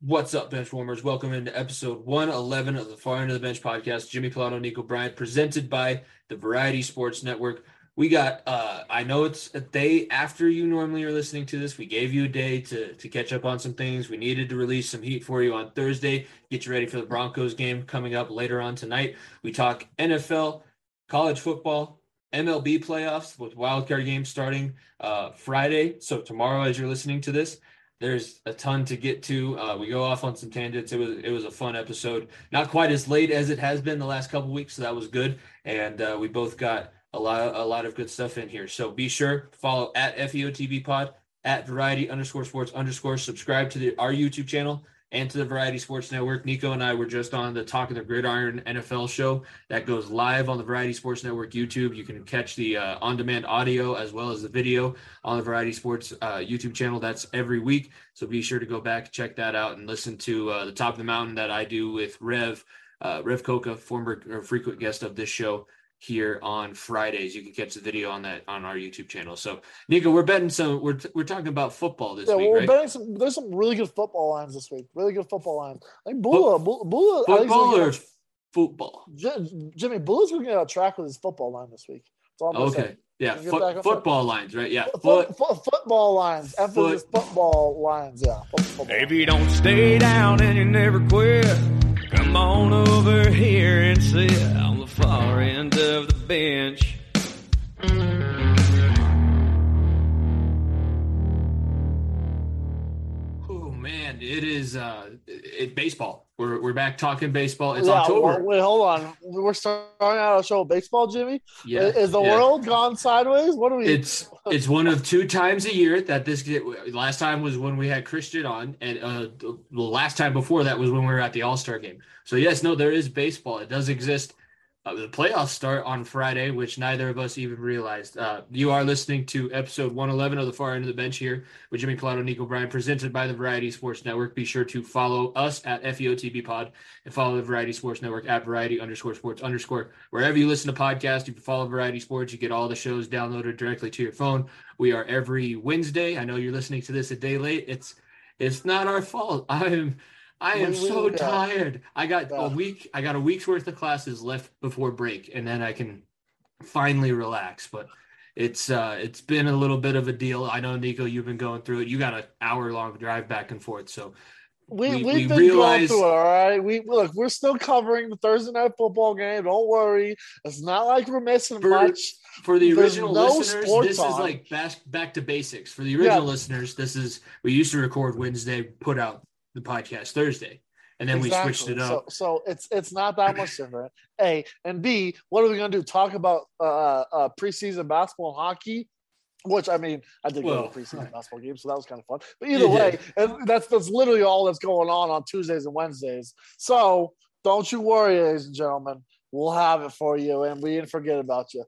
What's up, bench warmers? Welcome into episode 111 of the Far End of the Bench podcast. Jimmy Pilato, Nico Bryant, presented by the Variety Sports Network. We got uh I know it's a day after you normally are listening to this. We gave you a day to to catch up on some things. We needed to release some heat for you on Thursday. Get you ready for the Broncos game coming up later on tonight. We talk NFL, college football, MLB playoffs with wildcard games starting uh Friday. So tomorrow as you're listening to this, there's a ton to get to. Uh, we go off on some tangents. It was it was a fun episode. Not quite as late as it has been the last couple weeks, so that was good. And uh, we both got a lot a lot of good stuff in here. So be sure follow at FEOTB Pod at Variety underscore Sports underscore subscribe to the our YouTube channel and to the Variety Sports Network. Nico and I were just on the Talk of the Gridiron NFL show that goes live on the Variety Sports Network YouTube. You can catch the uh, on demand audio as well as the video on the Variety Sports uh, YouTube channel. That's every week. So be sure to go back, check that out, and listen to uh, the Top of the Mountain that I do with Rev. Uh, Rev Coca, former or frequent guest of this show, here on Fridays. You can catch the video on that on our YouTube channel. So, Nico, we're betting some. We're we're talking about football this yeah, week, we're right? betting some. There's some really good football lines this week. Really good football lines. I think Bula, Bula, Bula I think he's Football or get football? a- J- Jimmy Bula's going to get a track with his football line this week. That's all I'm Okay, say. yeah, Can you foot, football lines, right? Yeah, Foot, foot. foot, football lines. Emphasis football lines. Yeah. Foot- football. Baby, don't stay down and you never quit. Come on over here and sit on the far end of the bench. Oh man, it is uh, it baseball. We're we're back talking baseball. It's Yeah, October. Wait, hold on. We're starting out a show of baseball, Jimmy. Yeah, Is the yeah. world gone sideways? What do we? It's it's one of two times a year that this get. Last time was when we had Christian on, and uh, the last time before that was when we were at the All Star game. So yes, no, there is baseball. It does exist. Uh, the playoffs start on Friday, which neither of us even realized. Uh, you are listening to episode 111 of the Far End of the Bench here with Jimmy Pilato, Nico Bryant, presented by the Variety Sports Network. Be sure to follow us at FEOTB Pod and follow the Variety Sports Network at Variety underscore Sports underscore wherever you listen to podcasts. If you can follow Variety Sports. You get all the shows downloaded directly to your phone. We are every Wednesday. I know you're listening to this a day late. It's it's not our fault. I am I am so tired. I got Yeah. a week. I got a week's worth of classes left before break, and then I can finally relax. But it's uh it's been a little bit of a deal. I know Nico, you've been going through it. You got an hour long drive back and forth. So We, we- we, we been realize- going through it, all right. We look, we're still covering the Thursday night football game. Don't worry. It's not like we're missing For- much. for the There's original no listeners, this is like back back to basics. For the original Yeah. listeners, this is we used to record Wednesday, put out the podcast Thursday, and then we switched it up. So, so it's it's not that much different. A and B. What are we going to do? Talk about uh, uh, preseason basketball and hockey? Which I mean, I did go to preseason basketball game, so that was kind of fun. But either way, and that's that's literally all that's going on on Tuesdays and Wednesdays. So don't you worry, ladies and gentlemen. We'll have it for you, and we didn't forget about you.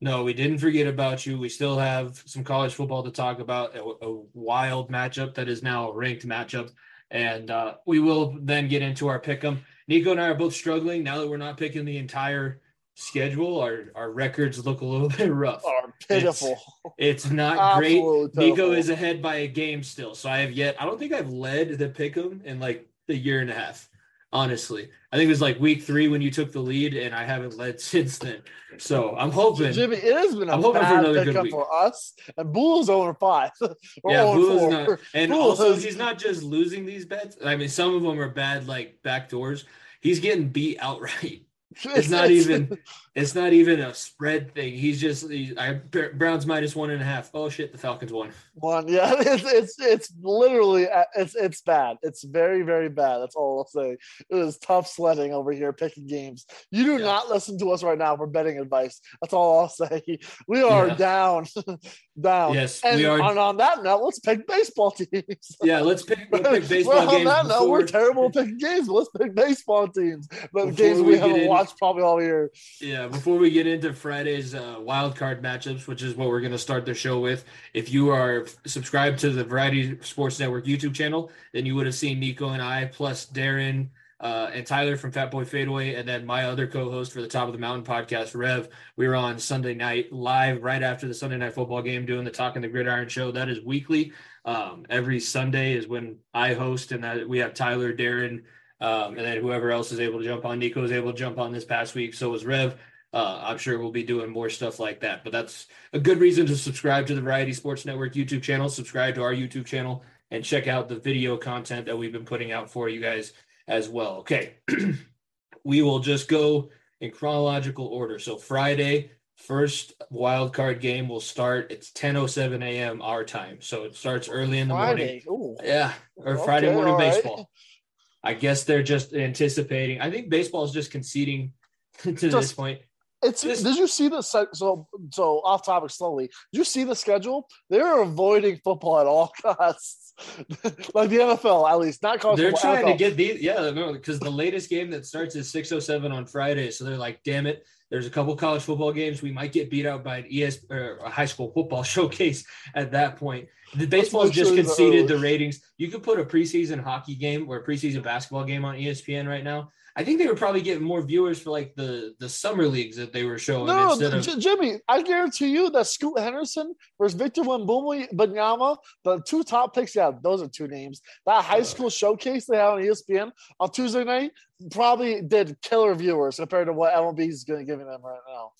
No, we didn't forget about you. We still have some college football to talk about, a, a wild matchup that is now a ranked matchup. And uh, we will then get into our pick 'em. Nico and I are both struggling now that we're not picking the entire schedule. Our our records look a little bit rough. Are pitiful. It's not great. Nico is ahead by a game still. So I have yet, I don't think I've led the pick 'em in like a year and a half. Honestly, I think it was like week three when you took the lead, and I haven't led since then. So I'm hoping. Jimmy, it has been a I'm hoping for another good week. for us. And Bull's over five. We're Yeah, 0 Bula's four. not, and Bula also has- he's not just losing these bets. I mean, some of them are bad, like back doors. He's getting beat outright. It's not even. It's not even a spread thing. He's just. He, I Browns minus one and a half. Oh shit, the Falcons won. one. Yeah, it's it's it's literally uh, it's it's bad. It's very very bad. That's all I'll say. It was tough sledding over here picking games. You do Yeah. not listen to us right now for betting advice. That's all I'll say. We are Yeah. down, down. Yes, and we are. on, on that note, let's pick baseball teams. Yeah, let's pick, we'll pick Well, baseball on games. that note, we're terrible picking games. Let's pick baseball teams, but Before games we we haven't in- watched probably all year. Yeah, before we get into Friday's uh, wild card matchups, which is what we're going to start the show with, if you are subscribed to the Variety Sports Network YouTube channel, then you would have seen Nico and I, plus Darren uh, and Tyler from Fat Boy Fadeaway, and then my other co-host for the Top of the Mountain podcast, Rev. We were on Sunday night live right after the Sunday night football game doing the Talking the Gridiron show. That is weekly. Um, every Sunday is when I host, and we have Tyler, Darren, um, and then whoever else is able to jump on. Nico was able to jump on this past week. So was Rev. Uh, I'm sure we'll be doing more stuff like that. But that's a good reason to subscribe to the Variety Sports Network YouTube channel, subscribe to our YouTube channel, and check out the video content that we've been putting out for you guys as well. Okay. we will just go in chronological order. So Friday, first wild card game will start. It's 10:07 a.m. our time. So it starts early in the Friday. morning. Ooh. Yeah, or Okay, Friday morning right. baseball. I guess they're just anticipating. I think baseball is just conceding to this point. It's This- did you see the so so off topic slowly? Did you see the schedule? They're avoiding football at all costs, like the NFL at least. Not college They're trying to get these, yeah, because the latest game that starts is 6:07 on Friday. So they're like, damn it, there's a couple college football games. We might get beat out by an ES or a high school football showcase at that point. The baseball's make just sure conceded the ratings. You could put a preseason hockey game or a preseason basketball game on ESPN right now. I think they would probably get more viewers for like the the summer leagues that they were showing No, instead of J- Jimmy, I guarantee you that Scoot Henderson versus Victor Wembumi Banyama, the two top picks, yeah, those are two names. That high school showcase they had on ESPN on Tuesday night probably did killer viewers compared to what MLB is going to give them right now.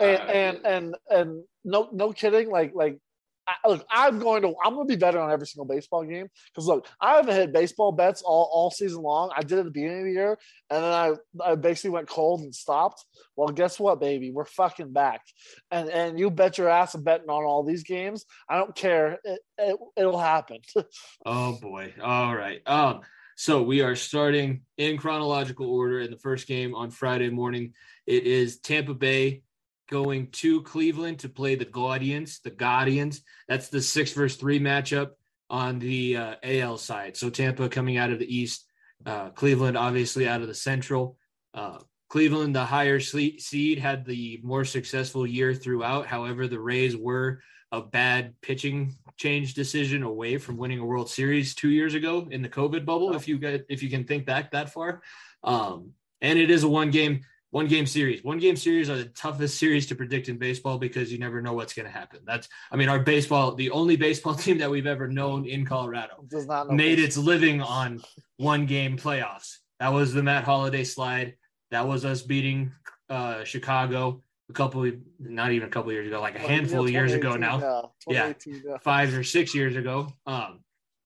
And Uh, and and and no no kidding, like like. I, look, I'm going to. I'm going to be better on every single baseball game because look, I haven't hit baseball bets all, all season long. I did it at the beginning of the year, and then I I basically went cold and stopped. Well, guess what, baby? We're fucking back, and and you bet your ass I'm betting on all these games. I don't care. It, it it'll happen. Oh boy. All right. Um, so we are starting in chronological order in the first game on Friday morning. It is Tampa Bay going to Cleveland to play the Guardians, the Guardians. That's the six versus three matchup on the uh, AL side. So Tampa coming out of the East, uh, Cleveland obviously out of the Central. Uh, Cleveland, the higher seed, had the more successful year throughout. However, the Rays were a bad pitching change decision away from winning a World Series two years ago in the COVID bubble. If you get if you can think back that far, um, and it is a one game one game series. One game series are the toughest series to predict in baseball because you never know what's going to happen. That's I mean our baseball, the only baseball team that we've ever known in Colorado Does not know made this. its living on one game playoffs. That was the Matt Holliday slide. That was us beating uh, Chicago a couple, of, not even a couple years ago, like a handful of years ago 2018, now. 2018, yeah. five or six years ago. Um,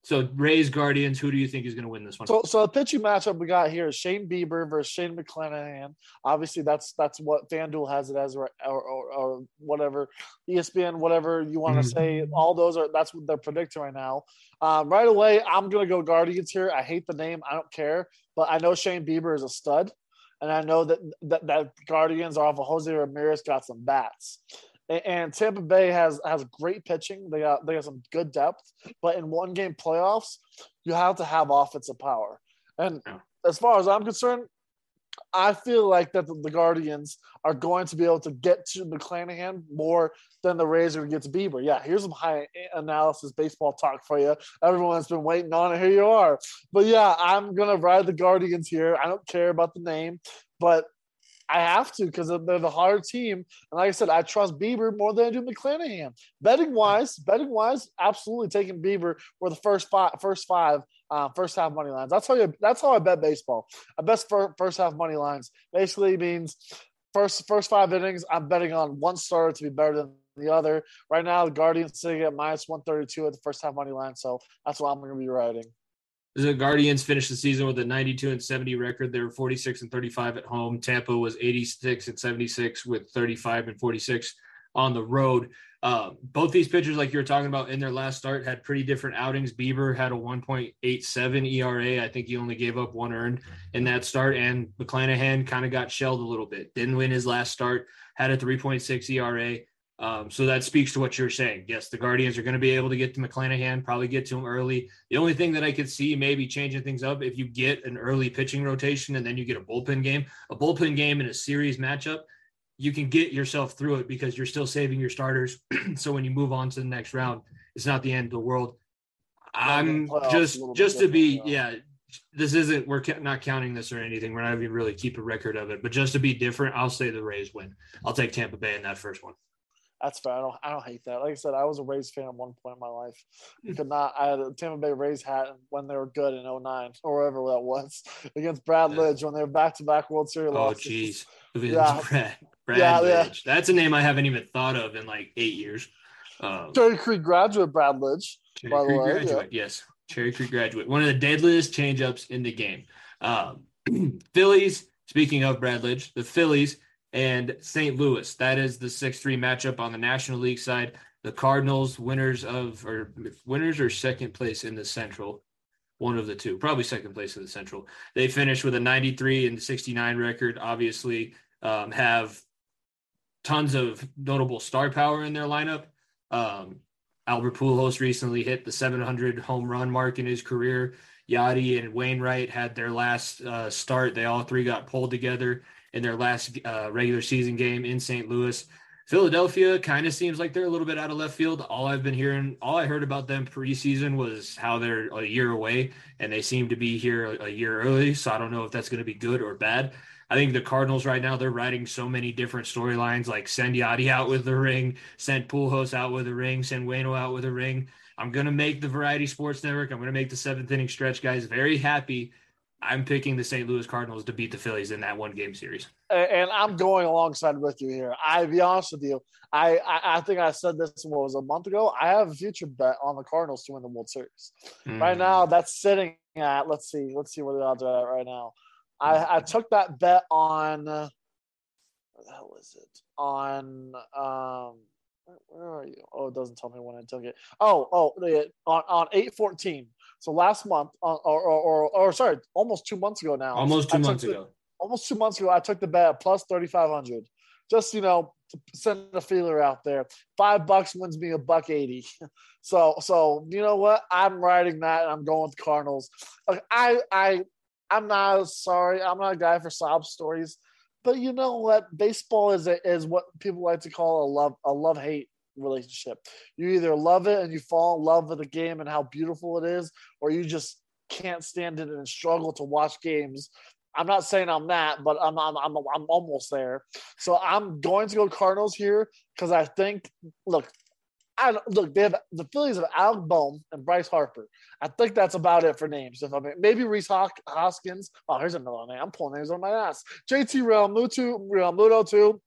so Rays Guardians, who do you think is going to win this one? So, so the pitching matchup we got here is Shane Bieber versus Shane McClanahan. Obviously, that's that's what FanDuel has it as, or or, or, whatever, ESPN, whatever you want to Mhm. say. All those are that's what they're predicting right now. Um, right away, I'm gonna go Guardians here. I hate the name, I don't care, but I know Shane Bieber is a stud, and I know that that, that Guardians off of Jose Ramirez got some bats. And Tampa Bay has has great pitching. They got they got some good depth, but in one game playoffs, you have to have offensive power. And as far as I'm concerned, I feel like that the, the Guardians are going to be able to get to McClanahan more than the Rays are going to get to Bieber. Yeah, here's some high analysis baseball talk for you. Everyone's been waiting on it. Here you are. But yeah, I'm going to ride the Guardians here. I don't care about the name, but I have to because they're the harder team. And like I said, I trust Bieber more than I do McClanahan. Betting wise, betting wise, absolutely taking Bieber for the first five, first five, uh, first half money lines. That's how you. That's how I bet baseball. I bet fir- first half money lines basically means first first five innings. I'm betting on one starter to be better than the other. Right now, the Guardians sitting at minus one thirty two at the first half money line. So that's what I'm going to be riding. The Guardians finished the season with a 92 and 70 record. They were 46 and 35 at home. Tampa was 86 and 76 with 35 and 46 on the road. Uh, both these pitchers, like you were talking about in their last start, had pretty different outings. Bieber had a 1.87 ERA. I think he only gave up one earned in that start. And McClanahan kind of got shelled a little bit. Didn't win his last start, had a 3.6 ERA. Um, so that speaks to what you're saying. Yes, the Guardians are going to be able to get to McClanahan, probably get to him early. The only thing that I could see maybe changing things up if you get an early pitching rotation and then you get a bullpen game, a bullpen game in a series matchup, you can get yourself through it because you're still saving your starters. so when you move on to the next round, it's not the end of the world. I'm just just to be yeah. This isn't we're not counting this or anything. We're not even really keep a record of it, but just to be different, I'll say the Rays win. I'll take Tampa Bay in that first one. That's fair. I don't, I don't hate that. Like I said, I was a Rays fan at one point in my life. You could not. I had a Tampa Bay Rays hat when they were good in 09 or wherever that was against Brad Yeah. Lidge when they were back to back World Series. Oh, jeez. Yeah. Brad, Brad Yeah, yeah. That's a name I haven't even thought of in like eight years. Um, Cherry Creek graduate Brad Lidge. Cherry by the Creek way, yeah. graduate, yes. Cherry Creek graduate. One of the deadliest changeups in the game. Um, Phillies, speaking of Brad Lidge, the Phillies and St. Louis. That is the 6-3 matchup on the National League side. The Cardinals, winners of or winners or second place in the Central. One of the two, probably second place in the Central. They finished with a 93 and 69 record. Obviously, um, have tons of notable star power in their lineup. Um, Albert Pujols recently hit the 700 home run mark in his career. Yadi and Wainwright had their last uh, start. They all three got pulled together in their last uh, regular season game in St. Louis. Philadelphia kind of seems like they're a little bit out of left field. All I've been hearing, all I heard about them preseason was how they're a year away, and they seem to be here a, a year early. So I don't know if that's going to be good or bad. I think the Cardinals right now they're writing so many different storylines, like send Yadi out with the ring, send Pujols out with a ring, send Wayno out with a ring. I'm gonna make the Variety Sports Network. I'm gonna make the seventh inning stretch guys very happy. I'm picking the St. Louis Cardinals to beat the Phillies in that one game series. And I'm going alongside with you here. I be honest with you, I, I I think I said this what was a month ago. I have a future bet on the Cardinals to win the World Series. Right Mm. now, that's sitting at let's see, let's see where the odds are at right now. I I took that bet on uh, what the hell is it on um where- where are you? Oh, it doesn't tell me when I took it. Oh, oh, on on eight fourteen. So last month, uh, or, or, or, or sorry, almost two months ago now. almost two I months the- ago. almost two months ago, I took the bet at plus 3,500. Just, you know, to send a feeler out there. Five bucks wins me a buck 80. So, so you know what? I'm riding that and I'm going with Cardinals. I, I, I'm not sorry. I'm not a guy for sob stories, but you know what? Baseball is a, is what people like to call a love, a love hate relationship. You either love it and you fall in love with the game and how beautiful it is, or you just can't stand it and struggle to watch games I'm not saying I'm that, but I'm I'm I'm, I'm almost there. So I'm going to go Cardinals here because I think look, I look they have the Phillies of Alec Bohm and Bryce Harper. I think that's about it for names. If I mean maybe Rhys Hoskins. Oh, here's another name. I'm pulling names on my ass. JT Realmuto, Real Muto too.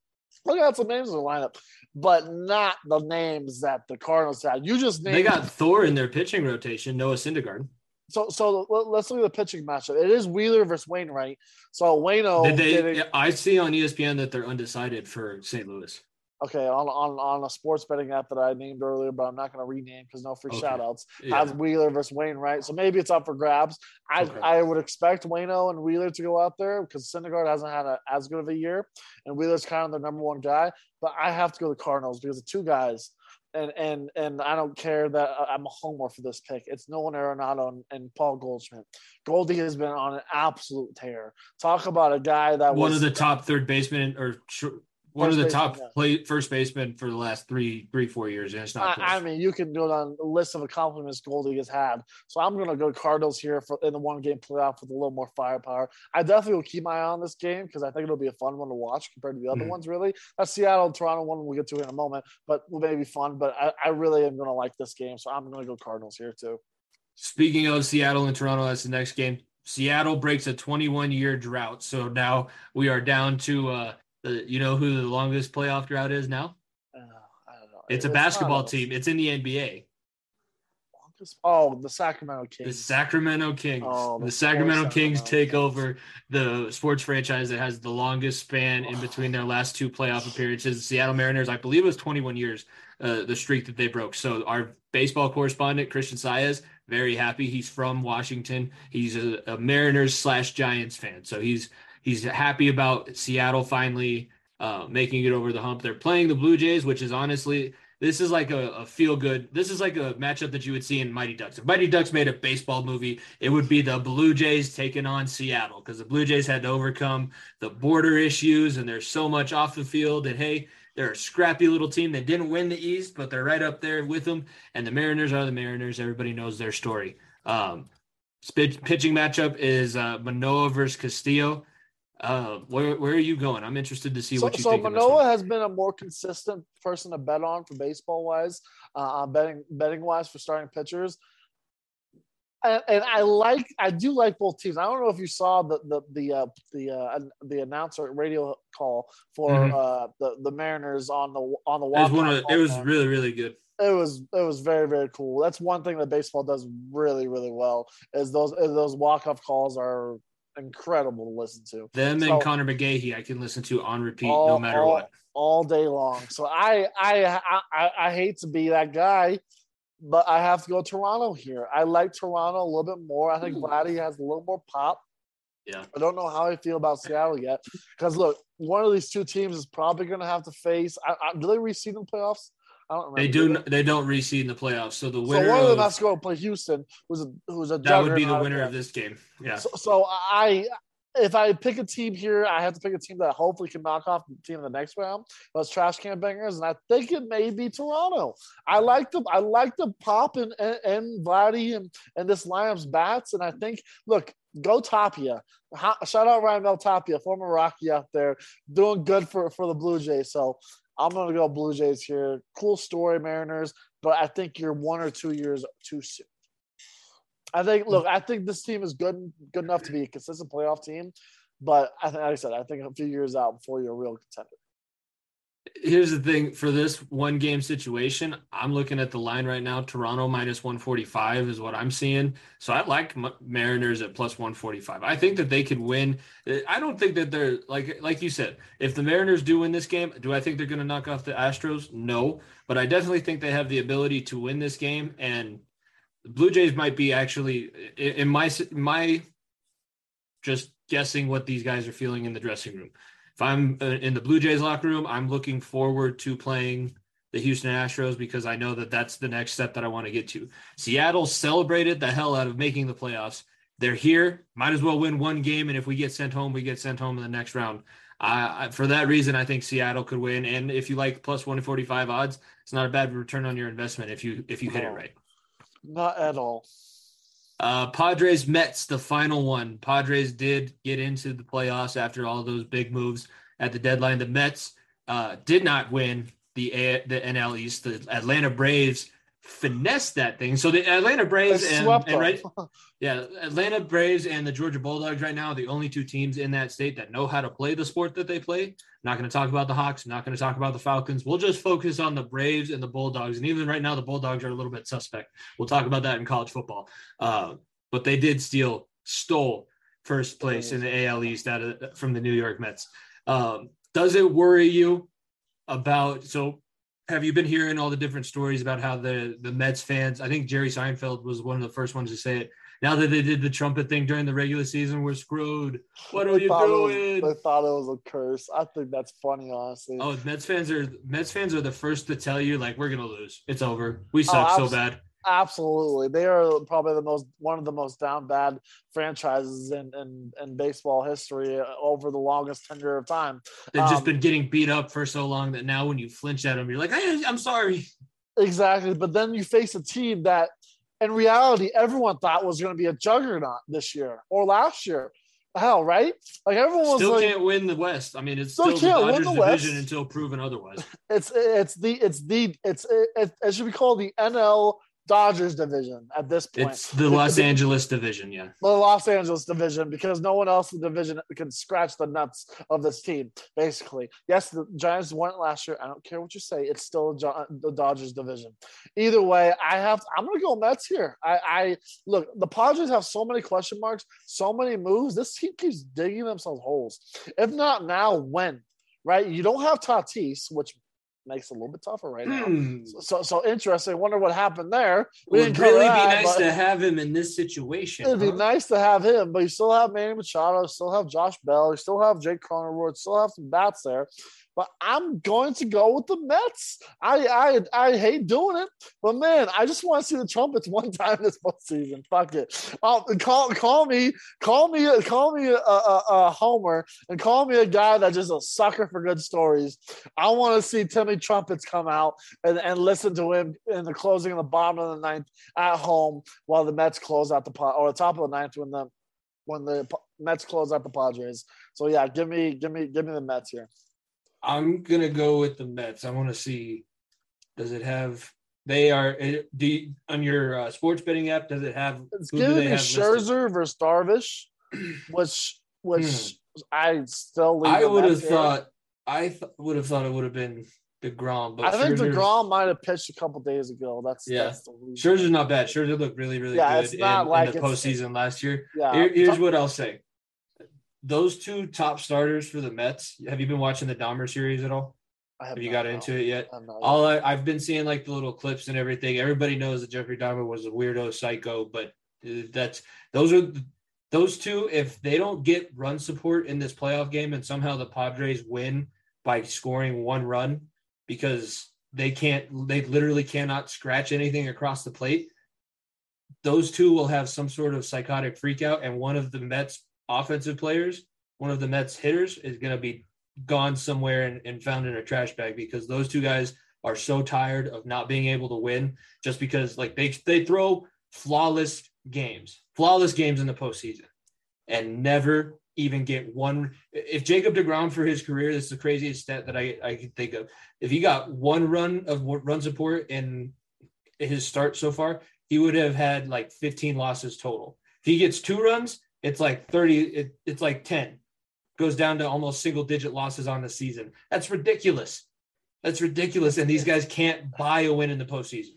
Look at some names in the lineup, but not the names that the Cardinals had. You just named They got Thor in their pitching rotation, Noah Syndergaard. so so let- let's look at the pitching matchup. It is Wheeler versus Wainwright. So Wayno Did they? did it- I see on ESPN that they're undecided for St. Louis. Okay on, on on a sports betting app that I named earlier, but I'm not going to rename because no free Okay. shout outs. Yeah. Has Wheeler versus Wayne Wainwright. So maybe it's up for grabs. I Okay. I would expect Wayno and Wheeler to go out there because Syndergaard hasn't had a, as good of a year, and Wheeler's kind of their number one guy. But I have to go the Cardinals because the two guys. And and and I don't care that I- I'm a homer for this pick. It's Nolan Arenado and, and Paul Goldschmidt. Goldie has been on an absolute tear. Talk about a guy that one was of the top third basemen or one of the top yeah. play first baseman for the last three, three, four years, and it's not. I, I mean, you can go down a list of accomplishments Goldie has had. So I'm going to go Cardinals here for in the one game playoff with a little more firepower. I definitely will keep my eye on this game because I think it'll be a fun one to watch compared to the other Mhm. ones. Really, that Seattle and Toronto one we'll get to in a moment, but it'll maybe fun. But I, I really am going to like this game, so I'm going to go Cardinals here too. Speaking of Seattle and Toronto, that's the next game. Seattle breaks a 21 year drought, so now we are down to uh, the. You know who the longest playoff drought is now? Uh, I don't know. It's a basketball a- team. It's in the NBA. Oh, the Sacramento Kings. The Sacramento Kings. Oh, the, the Sacramento poor Kings Sacramento take over the sports franchise that has the longest span in between their last two playoff appearances. The Seattle Mariners, I believe it was 21 years, uh, the streak that they broke. So our baseball correspondent, Christian Saez, very happy. He's from Washington. He's a, a Mariners slash Giants fan. So he's he's happy about Seattle finally uh, making it over the hump. They're playing the Blue Jays, which is honestly this is like a, a feel good. This is like a matchup that you would see in Mighty Ducks. If Mighty Ducks made a baseball movie, it would be the Blue Jays taking on Seattle because the Blue Jays had to overcome the border issues and there's so much off the field. And hey, they're a scrappy little team that didn't win the East, but they're right up there with them. And the Mariners are the Mariners. Everybody knows their story. Um, pitching matchup is uh, Manoah versus Castillo. Uh, where where are you going? I'm interested to see So, what you so think. this Manoah has been a more consistent person to bet on for baseball wise, uh, betting betting wise for starting pitchers. And, and I like, I do like both teams. I don't know if you saw the the the uh, the uh, the announcer radio call for Mhm. uh, the the Mariners on the on the It was walk. one of it was really really good. it was it was very very cool. That's one thing that baseball does really really well is those is those walk off calls are incredible to listen to Them So- and Connor McGahee, I can listen to on repeat All- no matter all- what. all day long. So I I I I, hate to be that guy, but I have to go Toronto here. I like Toronto a little bit more. I think Ooh. Vladdy has a little more pop. Yeah. I don't know how I feel about Seattle yet because look, one of these two teams is probably going to have to face. I, I, do they reseed in the playoffs? I don't remember. They do. They don't reseed in the playoffs. So the winner. So one of them has to go play Houston, who's a who's a that would be the winner of this game. Yeah. So, so I, if I pick a team here, I have to pick a team that hopefully can knock off the team in the next round. Those trash can bangers, and I think it may be Toronto. I like the I like the pop and and, and Vladdy and and this lineup's bats, and I think look. Go Tapia! Shout out Raimel Tapia, former Rocky out there, doing good for for the Blue Jays. So I'm gonna go Blue Jays here. Cool story, Mariners, but I think you're one or two years too soon. I think. Look, I think this team is good, good enough to be a consistent playoff team. But I think, like I said, I think a few years out before you're a real contender. Here's the thing for this one game situation. I'm looking at the line right now. Toronto minus 145 is what I'm seeing. So I like Mariners at plus 145. I think that they could win. I don't think that they're like like you said. If the Mariners do win this game, do I think they're going to knock off the Astros? No, but I definitely think they have the ability to win this game. And the Blue Jays might be actually in my my just guessing what these guys are feeling in the dressing room if I'm uh, in the Blue Jays locker room, I'm looking forward to playing the Houston Astros because I know that that's the next step that I want to get to. Seattle celebrated the hell out of making the playoffs. They're here, might as well win one game, and if we get sent home, we get sent home in the next round. Uh, for that reason, I think Seattle could win. And if you like plus one forty five odds, it's not a bad return on your investment if you if you hit it right. Not at all. Uh, Padres Mets, the final one. Padres did get into the playoffs after all those big moves at the deadline. The Mets uh, did not win the A- the NL East. The Atlanta Braves finessed that thing. So the Atlanta Braves and, and right, yeah, Atlanta Braves and the Georgia Bulldogs right now are the only two teams in that state that know how to play the sport that they play. not going to talk about the Hawks. not going to talk about the Falcons. We'll just focus on the Braves and the Bulldogs. And even right now, the Bulldogs are a little bit suspect. We'll talk about that in college football. Uh, but they did steal, stole first place in the AL East out of, from the New York Mets. Um, does it worry you about so? Have you been hearing all the different stories about how the the Mets fans? I think Jerry Seinfeld was one of the first ones to say it. Now that they did the trumpet thing during the regular season, we're screwed. What are They you thought it was- doing? they thought it was a curse. I think that's funny, honestly. Oh, Mets fans are Mets fans are the first to tell you like we're gonna lose. It's over. We oh, suck so bad. Absolutely, they are probably the most one of the most down bad franchises in in, in baseball history uh, over the longest tenure of time. They've just um, been getting beat up for so long that now when you flinch at them, you're like, hey, I'm sorry. Exactly, but then you face a team that, in reality, everyone thought was going to be a juggernaut this year or last year. Hell, right? Like everyone was Still like, can't win the West. I mean, it's Still still, the can't win Dodgers the West. division until proven otherwise. it's it's the it's the it's it, it should be called the NL Dodgers division at this point. It's the Los Angeles division, yeah. the Los Angeles division because no one else in the division can scratch the nuts of this team. Basically, yes, the Giants won it last year. I don't care what you say; it's still Jo- the Dodgers division. Either way, I have. I'm going to go Mets here. I, I look. The Padres have so many question marks, so many moves. This team keeps digging themselves holes. If not now, when? Right? You don't have Tatis, which makes it a little bit tougher right now. Hmm. So, so interesting. Wonder what happened there. We Would really be nice to have him in this situation. It'd be nice to have him, but you still have Manny Machado, still have Josh Bell, you still have Jake Cronenworth, still have some bats there. But I'm going to go with the Mets. I I I hate doing it, but man, I just want to see the trumpets one time this postseason. Fuck it. Oh, call call me call me call me a, a, a homer and call me a guy that's just a sucker for good stories. I want to see Timmy Trumpets come out and, and listen to him in the closing of the bottom of the ninth at home while the Mets close out the pot or the top of the ninth when the when the Mets close out the Padres. So yeah, give me give me give me the Mets here. I'm gonna go with the Mets. I want to see. Does it have? They are. Do you, on your uh, sports betting app? Does it have? It's who do giving they me have listed? Scherzer versus Darvish, which which I still leave Hmm. I would have thought. I th- would have thought it would have been Degrom, but I think Scherzer's- Degrom might have pitched a couple days ago. That's Yeah. That's the reason. Scherzer's not bad. Scherzer looked really, really Yeah, good in, not in like the postseason last year. Yeah. Here- here's what I'll say: those two top starters for the Mets. Have you been watching the Dahmer series at all? Have not you got into it yet? Have All I, I've been seeing like the little clips and everything. Everybody knows that Jeffrey Dahmer was a weirdo psycho, but uh, that's those are those two. If they don't get run support in this playoff game, and somehow the Padres win by scoring one run because they can't, they literally cannot scratch anything across the plate. Those two will have some sort of psychotic freak out, and one of the Mets offensive players, one of the Mets hitters, is going to be gone somewhere and, and found in a trash bag because those two guys are so tired of not being able to win just because like they they throw flawless games, flawless games in the postseason, and never even get one. If Jacob Degrom for his career, this is the craziest stat that I I can think of. If he got one run of run support in his start so far, he would have had like 15 losses total. If he gets two runs, it's like 30. It, it's like 10 goes down to almost single digit losses on the season. That's ridiculous. That's ridiculous. And these guys can't buy a win in the postseason.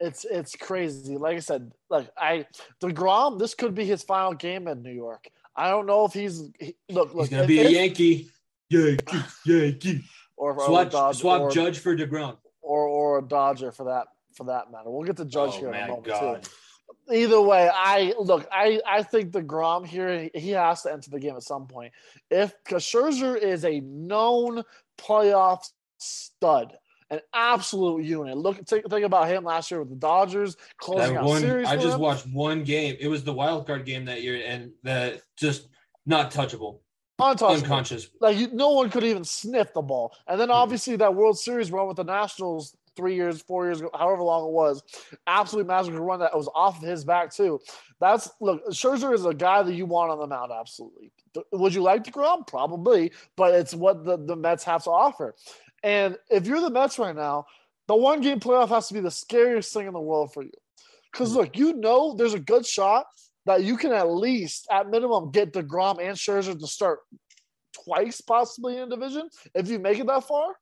It's it's crazy. Like I said, like I Degrom, this could be his final game in New York. I don't know if he's he, look look He's gonna if- be a Yankee. Yankee, Yankee. or or, Swap, Dodger, swap or, Judge for Degrom. or or a Dodger for that for that matter. We'll get to Judge Oh here in a moment God. too. Either way, I look. I I think the Grom here he has to enter the game at some point. If because Scherzer is a known playoff stud, an absolute unit. Look, think, think about him last year with the Dodgers closing That out one, series. I just them. watched one game. It was the wild card game that year, and that just not touchable, untouchable. unconscious. Like you, no one could even sniff the ball. And then Mhm. obviously that World Series run with the Nationals three years, four years, ago, however long it was, absolutely magical run that was off of his back too. That's look, Scherzer is a guy that you want on the mound. Absolutely. Would you like to Degrom? Probably, but it's what the, the Mets have to offer. And if you're the Mets right now, the one game playoff has to be the scariest thing in the world for you. Because hmm. look, you know there's a good shot that you can at least, at minimum, get DeGrom and Scherzer to start twice possibly in a division if you make it that far.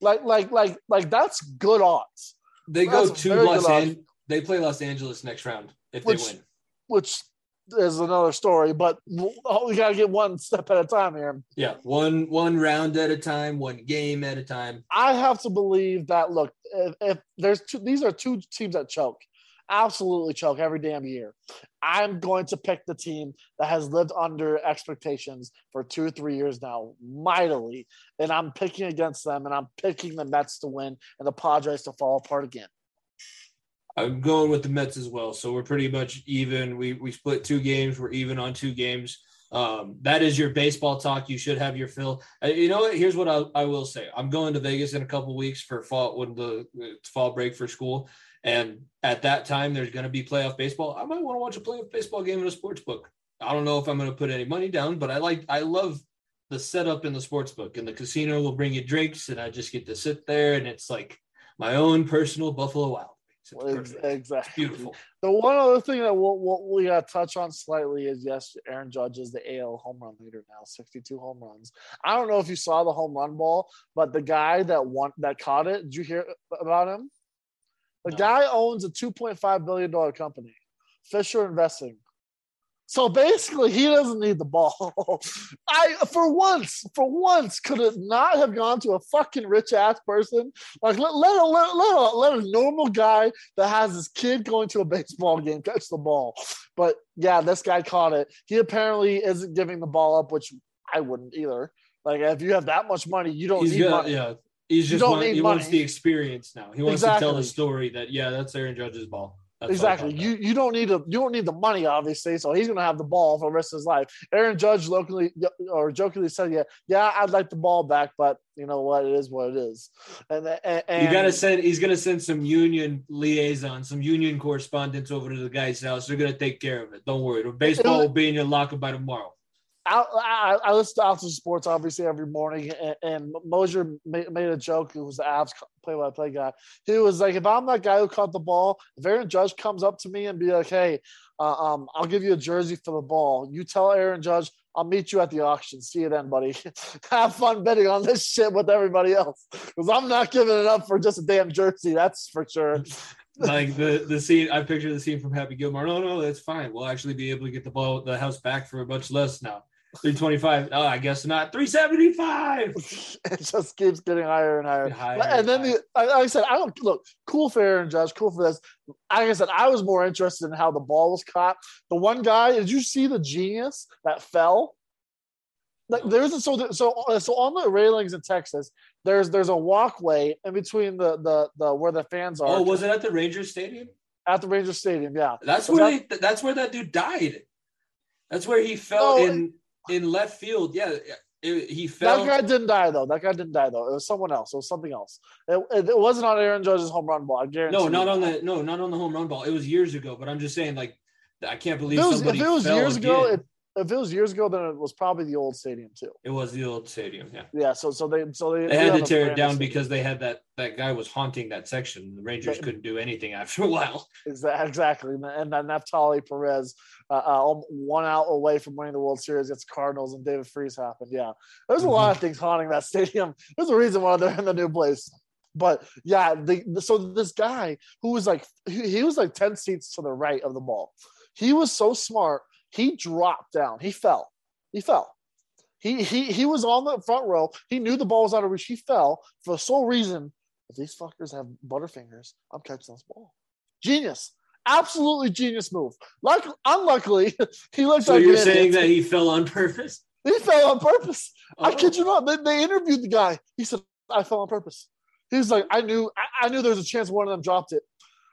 Like, like, like, like that's good odds. They go That's to Los good An- They play Los Angeles next round if Which- they win. which is another story. But oh, we gotta get one step at a time here. Yeah, one one round at a time, one game at a time. I have to believe that. Look, if, if there's two, these are two teams that choke, absolutely choke every damn year. I'm going to pick the team that has lived under expectations for two or three years now, mightily, and I'm picking against them, and I'm picking the Mets to win and the Padres to fall apart again. I'm going with the Mets as well. So we're pretty much even. We we split two games. We're even on two games. Um, that is your baseball talk. You should have your fill. Uh, you know what? Here's what I, I will say. I'm going to Vegas in a couple weeks for fall when the fall break for school, and at that time there's going to be playoff baseball. I might want to watch a playoff baseball game in a sports book. I don't know if I'm going to put any money down, but I like I love the setup in the sports book. And the casino will bring you drinks, and I just get to sit there, and it's like my own personal Buffalo Wild. It's. Exactly. Beautiful. The one other thing that we'll, we'll, we got to touch on slightly is yes, Aaron Judge is the AL home run leader now, 62 home runs. I don't know if you saw the home run ball, but the guy that won that caught it, did you hear about him? The No. guy owns a 2.5 billion dollar company, Fisher Investing. So basically, he doesn't need the ball. I, for once, for once, could it not have gone to a fucking rich ass person? Like let let a, let, let, a, let a normal guy that has his kid going to a baseball game catch the ball. But yeah, this guy caught it. He apparently isn't giving the ball up, which I wouldn't either. Like if you have that much money, you don't He's need money. yeah. He's just want, he wants the experience now. He wants to tell the story that yeah, that's Aaron Judge's ball. That's exactly. You you don't need to you don't need the money, obviously. So he's gonna have the ball for the rest of his life. Aaron Judge locally or jokingly said, "Yeah, yeah, I'd like the ball back, but you know what? It is what it is." And, and, and You gotta send. He's gonna send some union liaison, some union correspondents over to the guy's house. They're gonna take care of it. Don't worry. The baseball will be in your locker by tomorrow. I, I, listen to Altitude Sports obviously every morning, and, and Mosier made, made a joke. Who was the Avs play-by-play guy? He was like, "If I'm that guy who caught the ball, if Aaron Judge comes up to me and be like, hey, uh, um, I'll give you a jersey for the ball. You tell Aaron Judge, I'll meet you at the auction. See you then, buddy. Have fun betting on this shit with everybody else, because I'm not giving it up for just a damn jersey. That's for sure." like the the scene I picture the scene from Happy Gilmore. No, no, that's fine. We'll actually be able to get the ball the house back for much less now. 325. Oh, I guess not. 375. it just keeps getting higher and higher. Higher and then and the, like I said, I don't look cool for Aaron Judge, cool for this. Like I said, I was more interested in how the ball was caught. The one guy, did you see the genius that fell? Like there's a, so so uh, so on the railings in Texas, there's there's a walkway in between the the the where the fans are. Oh, was it at the Rangers Stadium? at the Ranger Stadium? Yeah, That's Was where they, that's where that dude died. That's where he fell No, in in left field. Yeah, it, he fell. that guy didn't die though. That guy didn't die though. It was someone else. It was something else. It, it, it wasn't on Aaron Judge's home run ball. I guarantee. no, you. not on the no, not on the home run ball. It was years ago. But I'm just saying, like, I can't believe If it was, somebody if it was years ago, again. If it was years ago, then it was probably the old stadium too. It was the old stadium. Yeah, Yeah, so so they so they, they had to tear it down stadium. because they had that that guy was haunting that section. The Rangers But- couldn't do anything after a while. Exa- exactly, and then Naftali Perez, uh, uh, um, one out away from winning the World Series against Cardinals, and David Freese happened. Yeah, there's a lot of things haunting that stadium. There's a reason why they're in the new place. But yeah, the, the- so this guy who was like he, he was like ten seats to the right of the ball. He was so smart. He dropped down. He fell. He fell. He he he was on the front row. He knew the ball was out of reach. He fell for the sole reason if these fuckers have butterfingers, I'm catching this ball. Genius. Absolutely genius move. Like unluckily, he looks So like you're saying idiot. that he fell on purpose? he fell on purpose. I Oh. kid you not. They, they interviewed the guy. He said, I fell on purpose. He was like, I knew I, I knew there was a chance one of them dropped it.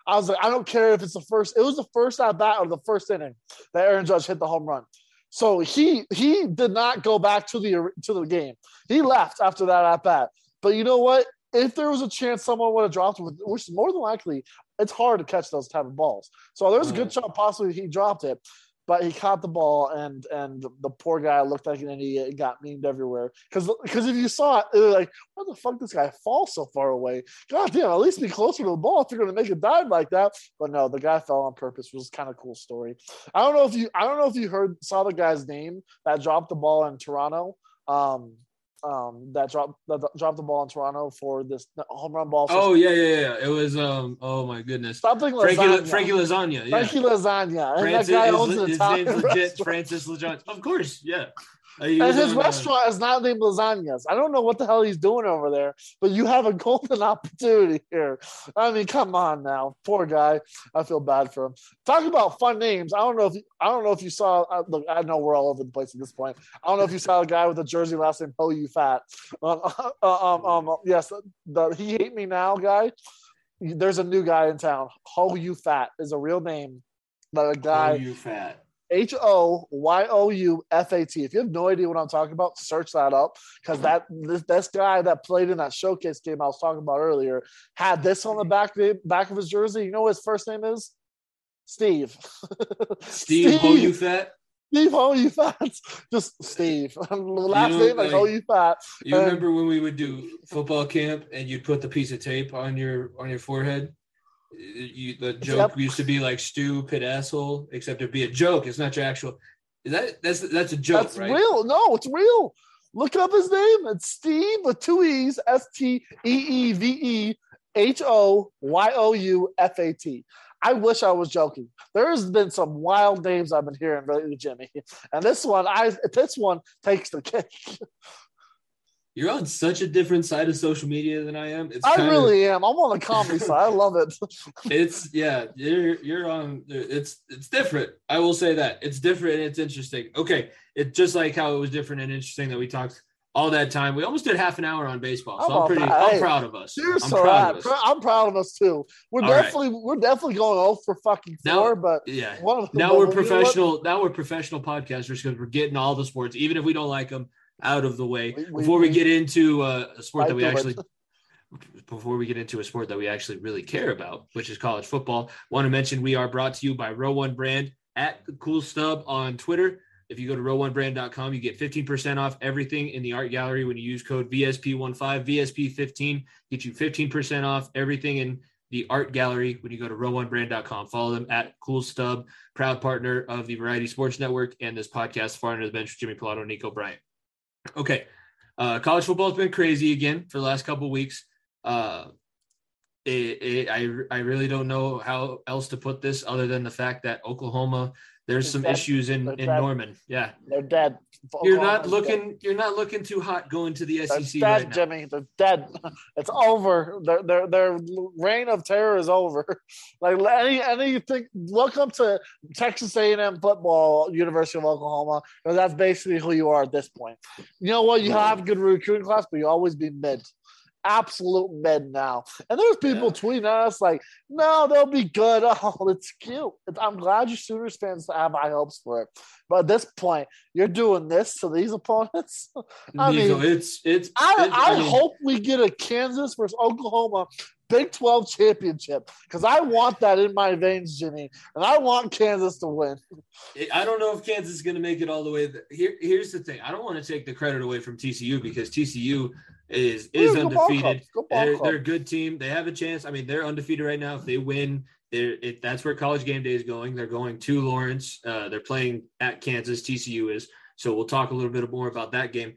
I was like, I don't care if it's the first, it was the first at bat or the first inning that Aaron Judge hit the home run. So he he did not go back to the to the game. He left after that at bat. But you know what? If there was a chance someone would have dropped it, which more than likely, it's hard to catch those type of balls. So there's a good mm. shot possibly he dropped it, but he caught the ball and and the poor guy looked like an idiot and got memed everywhere. Because because if you saw it, it like, why the fuck this guy fall so far away? God damn, at least be closer to the ball if you're gonna make a dive like that. But no, the guy fell on purpose, which was kind of cool story. I don't know if you I don't know if you heard saw the guy's name that dropped the ball in Toronto. Um um that dropped that dropped the ball in Toronto for this home run ball. Oh yeah, yeah, yeah. It was um. Oh my goodness. something Frankie, lasagna. Frankie Lasagna. Yeah. Frankie Lasagna. And Francis, that guy owns an his name's legit. Francis Lejeune. Of course, yeah. And his on, uh, restaurant is not named Lasagnas. I don't know what the hell he's doing over there, but you have a golden opportunity here. I mean, come on now, poor guy. I feel bad for him. Talk about fun names. I don't know if you, I don't know if you saw. Uh, look, I know we're all over the place at this point. I don't know if you saw a guy with a jersey last name Ho You Fat. Um, uh, um, um, yes, the he hate me now guy. There's a new guy in town. Ho You Fat is a real name. But a guy. Oh, you fat. H O Y O U F A T. If you have no idea what I'm talking about, search that up because that this, this guy that played in that showcase game I was talking about earlier had this on the back back of his jersey. You know what his first name is? Steve. Steve, oh you fat. Steve Ho You Fat. Just Steve. Last know, name like- Ho You Fat. You Um, remember when we would do football camp and you'd put the piece of tape on your on your forehead? You, the joke Yep. used to be like stupid asshole, except it'd be a joke. It's not your actual. That that's that's a joke, That's right? real. No, it's real. Look up his name. It's Steve with two E's, S T E E V E H O Y O U F A T. I wish I was joking. There's been some wild names I've been hearing lately, Jimmy, and this one, I this one takes the cake. You're on such a different side of social media than I am. It's I kinda- really am. I'm on the comedy side. I love it. it's yeah you're you're on it's it's different i will say that it's different and it's interesting okay it's just like how it was different and interesting that we talked all that time. We almost did half an hour on baseball, so I'm I'm pretty. all I'm right. proud of us. You're I'm so proud right. of us. I'm proud of us too. We're All right. definitely we're definitely going off for fucking Now- four, but Yeah. one of Now we're you know professional. Now we're professional podcasters because we're getting all the sports, even if we don't like them, out of the way We- we- before we get into uh, a sport that we actually. Before we get into a sport that we actually really care about, which is college football, want to mention we are brought to you by Row One Brand at Cool Stub on Twitter. If you go to row1brand.com, you get 15% off everything in the art gallery when you use code VSP15, VSP15, get you 15% off everything in the art gallery when you go to row1brand.com. Follow them at Cool Stub, proud partner of the Variety Sports Network and this podcast, Far End of the Bench with Jimmy Pilato and Nico Bryant. Okay. Uh, college football has been crazy again for the last couple of weeks. Uh, it, it, I, I really don't know how else to put this other than the fact that Oklahoma, there's They're some dead. issues in, They're in dead. Norman. Yeah. They're dead. You're not dead. looking, you're not looking too hot going to the SEC dead, right. Jimmy. They're dead. It's over. Their their their reign of terror is over. Like any anything. Welcome to Texas A&M football, University of Oklahoma. That's basically who you are at this point. You know what? You have good recruiting class, but you always be mid. Absolute mid now. And there's people Yeah. tweeting at us like, "No, they'll be good." Oh, it's cute. It's, I'm glad you Sooners fans have high hopes for it. But at this point, you're doing this to these opponents. I mean, it's, it's, I, it- I, mean, hope we get a Kansas versus Oklahoma Big 12 championship because I want that in my veins, Jimmy, and I want Kansas to win. I don't know if Kansas is going to make it all the way. Here, here's the thing. I don't want to take the credit away from TCU because TCU is is undefeated. club. Good ball They're, they're a good team. They have a chance. I mean, they're undefeated right now. If they win, they're it, that's where College Game Day is going. They're going to Lawrence. Uh, they're playing at Kansas. TCU is. So we'll talk a little bit more about that game.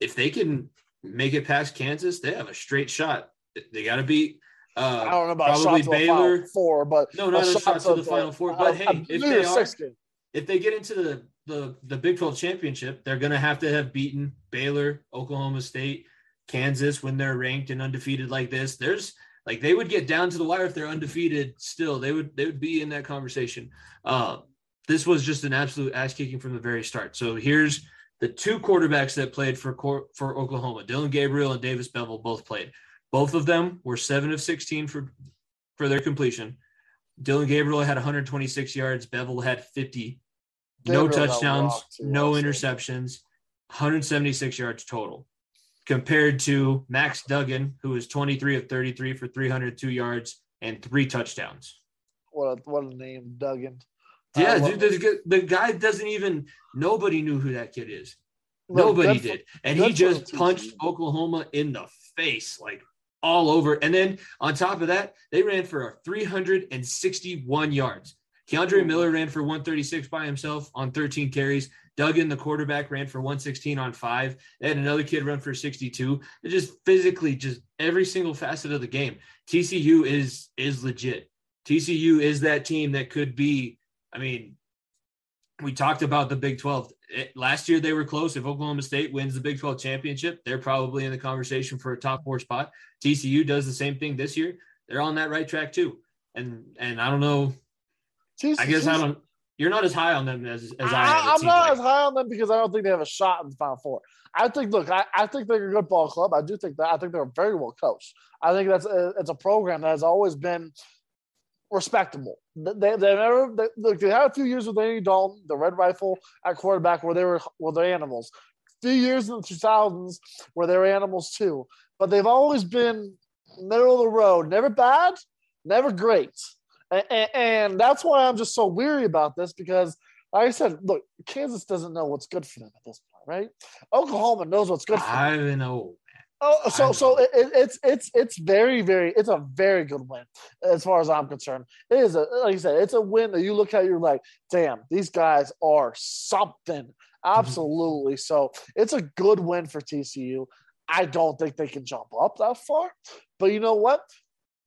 If they can make it past Kansas, they have a straight shot. They got to beat. Uh, I don't know about probably shots to the Baylor. Four, but No, not a shot to the Final Four. But hey, if they are, if they get into the, the the Big 12 championship, they're going to have to have beaten Baylor, Oklahoma State, Kansas when they're ranked and undefeated like this. There's like they would get down to the wire if they're undefeated still. They would they would be in that conversation. Uh, this was just an absolute ass kicking from the very start. So here's the two quarterbacks that played for for Oklahoma. Dillon Gabriel and Davis Beville both played. Both of them were 7 of 16 for for their completion. Dillon Gabriel had 126 yards, Beville had 50 no Gabriel got touchdowns, no interceptions, 176 yards total, compared to Max Duggan, who was 23 of 33 for 302 yards and three touchdowns. What a, what a name, Duggan. Yeah, dude, the, the guy doesn't even, nobody knew who that kid is. Look, Nobody did. And he just punched. Oklahoma in the face, like all over. And then on top of that, they ran for 361 yards. Kendre Miller ran for 136 by himself on 13 carries. Duggan, the quarterback, ran for 116 on five. They had another kid run for 62. It just physically, just every single facet of the game. TCU is is legit. TCU is that team that could be. I mean, we talked about the Big 12. It- last year they were close. If Oklahoma State wins the Big 12 championship, they're probably in the conversation for a top four spot. TCU does the same thing this year. They're on that right track too. And and I don't know. I guess I don't. You're not as high on them as as I, am. I'm not like. as high on them because I don't think they have a shot in the Final Four. I think, look, I, I think they're a good ball club. I do think that. I think they're very well coached. I think that's a, it's a program that has always been respectable. They, they, they never they, look. They had a few years with Andy Dalton, the Red Rifle at quarterback, where they were where they're animals. A few years in the 2000s where they were animals too. But they've always been middle of the road, never bad, never great. And, that's why I'm just so weary about this because, like I said, look, Kansas doesn't know what's good for them at this point, right? Oklahoma knows what's good for them. I don't know. Oh, so so it, it- it's it's it's very very it's a very good win as far as I'm concerned. It is a like you said, it's a win that you look at, you're like, damn, these guys are something. Mm-hmm. Absolutely. So it's a good win for TCU. I don't think they can jump up that far, but you know what?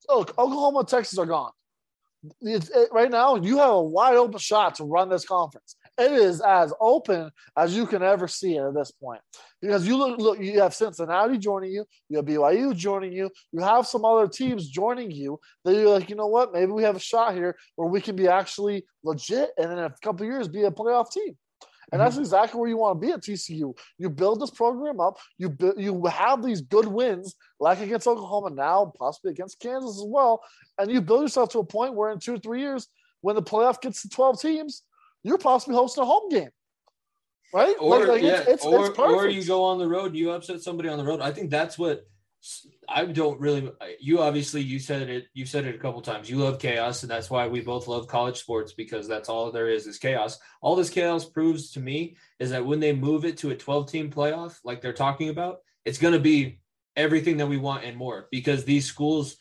Look, Oklahoma, and Texas are gone. It, right now, you have a wide open shot to run this conference. It is as open as you can ever see it at this point because you look, look, you have Cincinnati joining you, you have BYU joining you, you have some other teams joining you that you're like, you know what, maybe we have a shot here where we can be actually legit, and in a couple years be a playoff team. And that's exactly where you want to be at TCU. You build this program up. You bu- you have these good wins, like against Oklahoma now, possibly against Kansas as well, and you build yourself to a point where in two or three years, when the playoff gets to twelve teams, you're possibly hosting a home game, right? or Like- like, yeah, it's, it's, or, it's or you go on the road and you upset somebody on the road. I think that's what I don't really. You obviously you said it. You said it a couple times. You love chaos, and that's why we both love college sports because that's all there is is chaos. All this chaos proves to me is that when they move it to a 12 team playoff, like they're talking about, it's going to be everything that we want and more because these schools.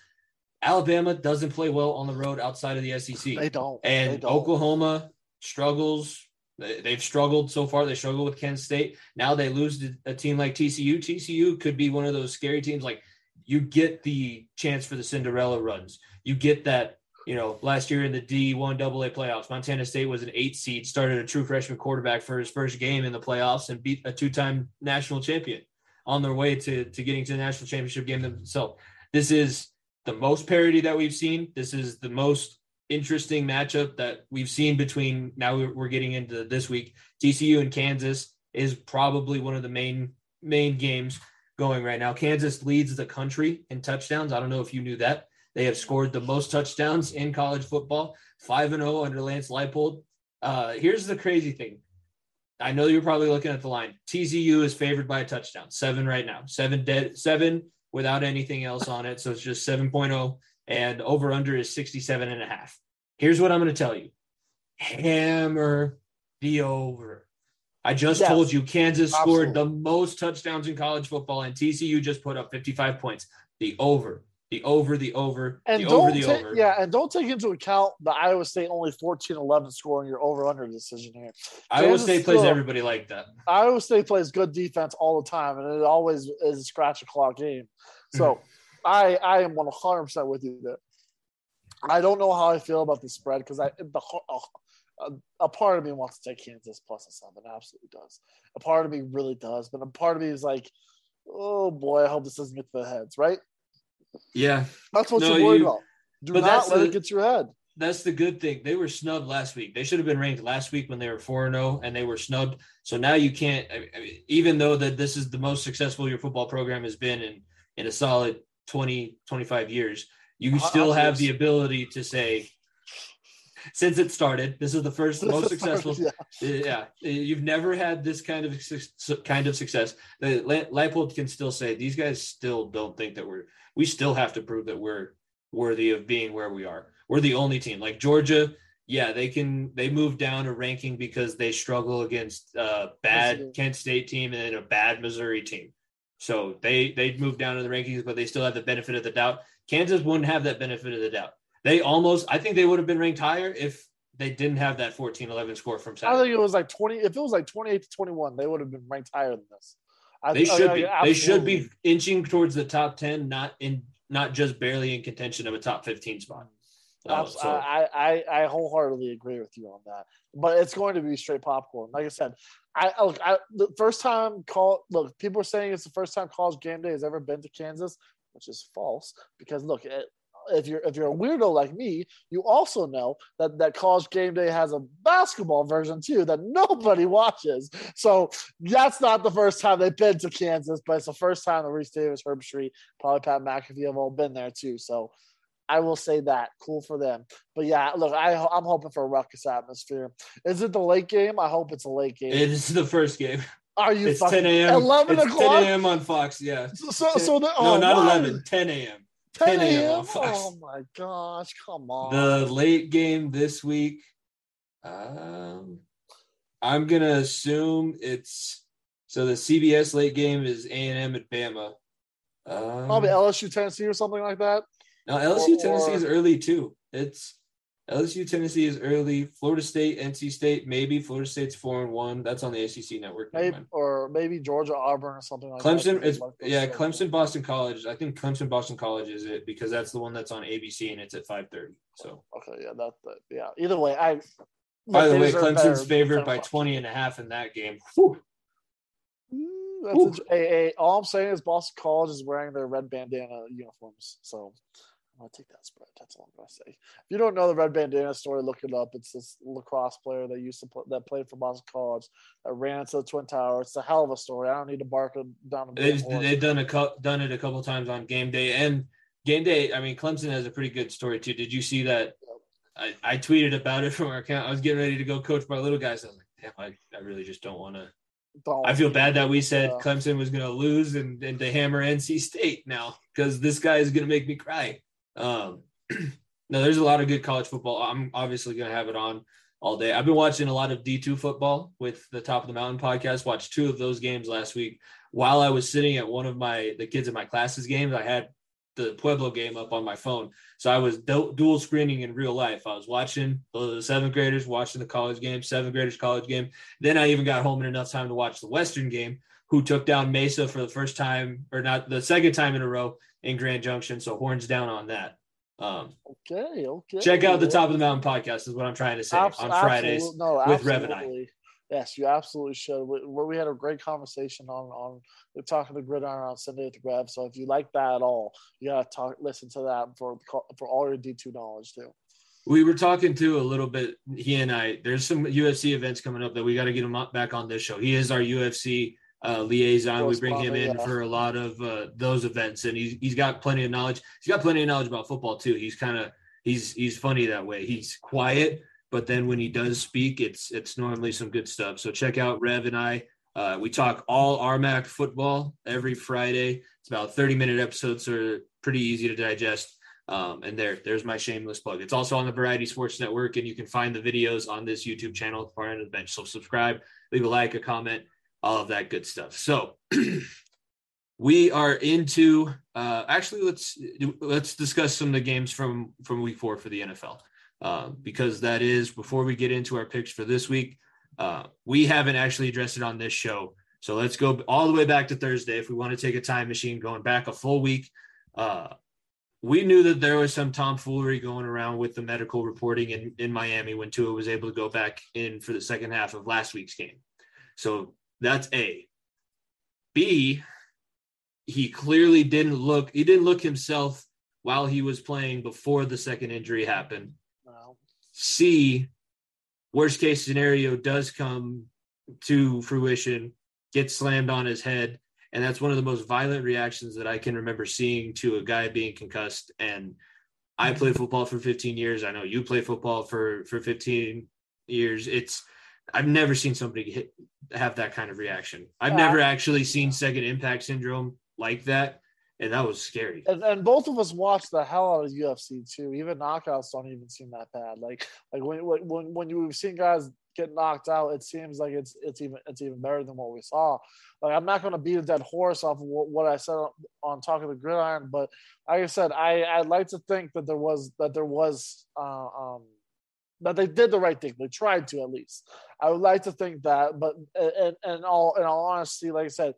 Alabama doesn't play well on the road outside of the SEC. They don't. they And don't. Oklahoma struggles. They- They've struggled so far. They struggle with Kent State. Now they lose to a team like TCU. TCU could be one of those scary teams. Like you get the chance for the Cinderella runs. You get that. You know, last year in the D1 AA playoffs, Montana State was an eight seed, started a true freshman quarterback for his first game in the playoffs and beat a two time national champion on their way to, to getting to the national championship game themselves. This is the most parity that we've seen. This is the most interesting matchup that we've seen between now we're getting into this week. TCU and Kansas is probably one of the main main games going right now. Kansas leads the country in touchdowns. I don't know if you knew that. They have scored the most touchdowns in college football, 5 and 0 under Lance Leipold. Uh, here's the crazy thing. I know you're probably looking at the line. TCU is favored by a touchdown, seven right now, seven dead, seven without anything else on it. So it's just 7.0 and over under is 67 and a half. Here's what I'm going to tell you. Hammer the over. I just Yes. told you Kansas scored Absolutely. the most touchdowns in college football and TCU just put up 55 points. The over, the over, the over, And the over, the take, over. yeah, and don't take into account the Iowa State only 14-11 scoring your over/under decision here. Iowa Kansas State plays everybody like that. Iowa State plays good defense all the time, and it always is a scratch a clock game. So Mm-hmm. I I am 100 percent with you there. I don't know how I feel about the spread because I the oh, a, a part of me wants to take Kansas plus a seven, absolutely does. A part of me really does, but a part of me is like, oh boy, I hope this doesn't get to the heads, right? Yeah, That's what No, you're worried you- about. Do but not that's let the- it get to your head. that's the good thing. They were snubbed last week. They should have been ranked last week when they were 4 and 0 and they were snubbed. So now you can't, I mean, even though that this is the most successful your football program has been in, in a solid 20, 25 years, you Uh, still have the ability to say, since it started, this is the first most successful. yeah. Yeah, you've never had this kind of kind of success. The Leipold can still say these guys still don't think that we're. We still have to prove that we're worthy of being where we are. We're the only team like Georgia. Yeah, they can. They move down a ranking because they struggle against a bad Kent State team and a bad Missouri team. So they they moved down in the rankings, but they still have the benefit of the doubt. Kansas wouldn't have that benefit of the doubt. They almost. I think they would have been ranked higher if they didn't have that 14-11 score from South. I think it was like 20. If it was like 28 to 21, they would have been ranked higher than this. I, They I- should I- be. They should be inching towards the top ten, not in, not just barely in contention of a top fifteen spot. Uh, so I, I I wholeheartedly agree with you on that. But it's going to be straight popcorn. Like I said, I look. I the first time call. Look, people are saying it's the first time college game day has ever been to Kansas, which is false. Because look, it, if you're if you're a weirdo like me, you also know that that college game day has a basketball version too that nobody watches. So that's not the first time they've been to Kansas, but it's the first time that Rece Davis, Herbstreit, probably Pat McAfee have all been there too. So I will say that cool for them. But yeah, look, I I'm hoping for a ruckus atmosphere. Is it the late game? I hope it's a late game. it is the first game. Are you It's fucking 10 a.m. 11 it's o'clock? 10 a.m. on Fox. Yeah. So so, so the, No, oh, not why? 11. 10 a.m. 10 10 a.m. a.m. on Fox. Oh my gosh, come on. The late game this week. Um, I'm gonna assume it's so the CBS late game is A and M at Bama. Um, Probably LSU Tennessee or something like that. No, LSU Tennessee is early too. It's LSU Tennessee is early. Florida State, NC State, maybe Florida State's four and one. That's on the SEC network. Maybe, or maybe Georgia Auburn or something like that. Clemson, it's yeah. Clemson Boston College. I think Clemson Boston College is it because that's the one that's on ABC and it's at five thirty. So Okay, yeah, that, that yeah. Either way, I. by the way, Clemson's favored by 10 20 and a half in that game. Whew. That's hey, hey, all I'm saying is Boston College is wearing their red bandana uniforms. So I'm gonna take that spread. That's all I'm gonna say. If you don't know the red bandana story, look it up. It's this lacrosse player that used to play, that played for Boston College that ran into the Twin Towers. It's a hell of a story. I don't need to bark down. They've, they've done a done it a couple times on game day and game day. I mean, Clemson has a pretty good story too. Did you see that? I, I tweeted about it from our account. I was getting ready to go coach my little guys. I was like, damn, I, I really just don't want to. I feel bad that we said Yeah. Clemson was going to lose and, and to hammer NC State now because this guy is going to make me cry. Um, no, there's a lot of good college football. I'm obviously going to have it on all day. I've been watching a lot of D2 football with the Top of the Mountain podcast. Watched two of those games last week while I was sitting at one of my the kids in my classes games. I had the Pueblo game up on my phone, so I was du- dual screening in real life. I was watching the seventh graders, watching the college game, seventh graders college game. Then I even got home in enough time to watch the Western game, who took down Mesa for the first time, or not the second time in a row in Grand Junction. So horns down on that. Um, Okay, okay. check out the Top of the Mountain podcast, is what I'm trying to say Abs- on Fridays. no, with Rev and I. Yes, you absolutely should. We, we had a great conversation on on we're talking to Gridiron on Sunday at the Rev. So if you like that at all, you gotta talk listen to that for for all your D two knowledge too. We were talking to a little bit. He and I. There's some UFC events coming up that we got to get him up back on this show. He is our UFC uh, liaison. We bring him in yeah. for a lot of uh, those events, and he's he's got plenty of knowledge. He's got plenty of knowledge about football too. He's kind of he's he's funny that way. He's quiet, but then when he does speak, it's it's normally some good stuff. So check out Rev and I. Uh, we talk all RMAC football every Friday. It's about 30 minute episodes, so they're pretty easy to digest. Um, and there, there's my shameless plug. It's also on the Variety Sports Network, and you can find the videos on this YouTube channel, Far End of the Bench. So subscribe, leave a like, a comment, all of that good stuff. So we are into. Uh, actually, let's let's discuss some of the games from from Week Four for the NFL, uh, because that is before we get into our picks for this week. Uh, we haven't actually addressed it on this show, so let's go all the way back to Thursday if we want to take a time machine, going back a full week. Uh, we knew that there was some tomfoolery going around with the medical reporting in, in Miami when Tua was able to go back in for the second half of last week's game. So that's A. B, he clearly didn't look, he didn't look himself while he was playing before the second injury happened. No. C, worst case scenario does come to fruition, gets slammed on his head. And that's one of the most violent reactions that I can remember seeing to a guy being concussed. And I played football for 15 years. I know you play football for, for 15 years. It's, I've never seen somebody hit, have that kind of reaction. I've Yeah. never actually seen second impact syndrome like that. And that was scary. And, and both of us watched the hell out of UFC too. Even knockouts don't even seem that bad. Like like when when when, you've seen guys get knocked out, it seems like it's it's even it's even better than what we saw. Like I'm not going to beat a dead horse off of what, what I said on, on talking the gridiron, but like I said, I I'd like to think that there was that there was uh, um that they did the right thing. They tried to at least. I would like to think that, but and and all in all honesty, like I said,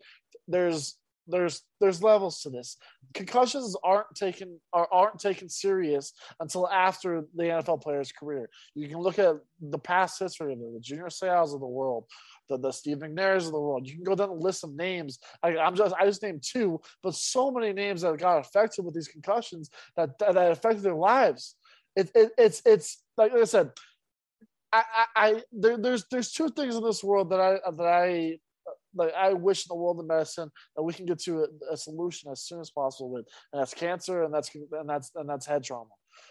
there's there's there's levels to this. Concussions aren't taken are, aren't taken serious until after the NFL player's career. You can look at the past history of it, the Junior Seau's of the world, the, the Steve McNairs of the world. You can go down the list of names. I, I'm just I just named two, but so many names that got affected with these concussions that that, that affected their lives. It, it, it's it's like I said, I, I, I there, there's there's two things in this world that I that I like I wish in the world of medicine that we can get to a, a solution as soon as possible with, and that's cancer, and that's and that's and that's head trauma.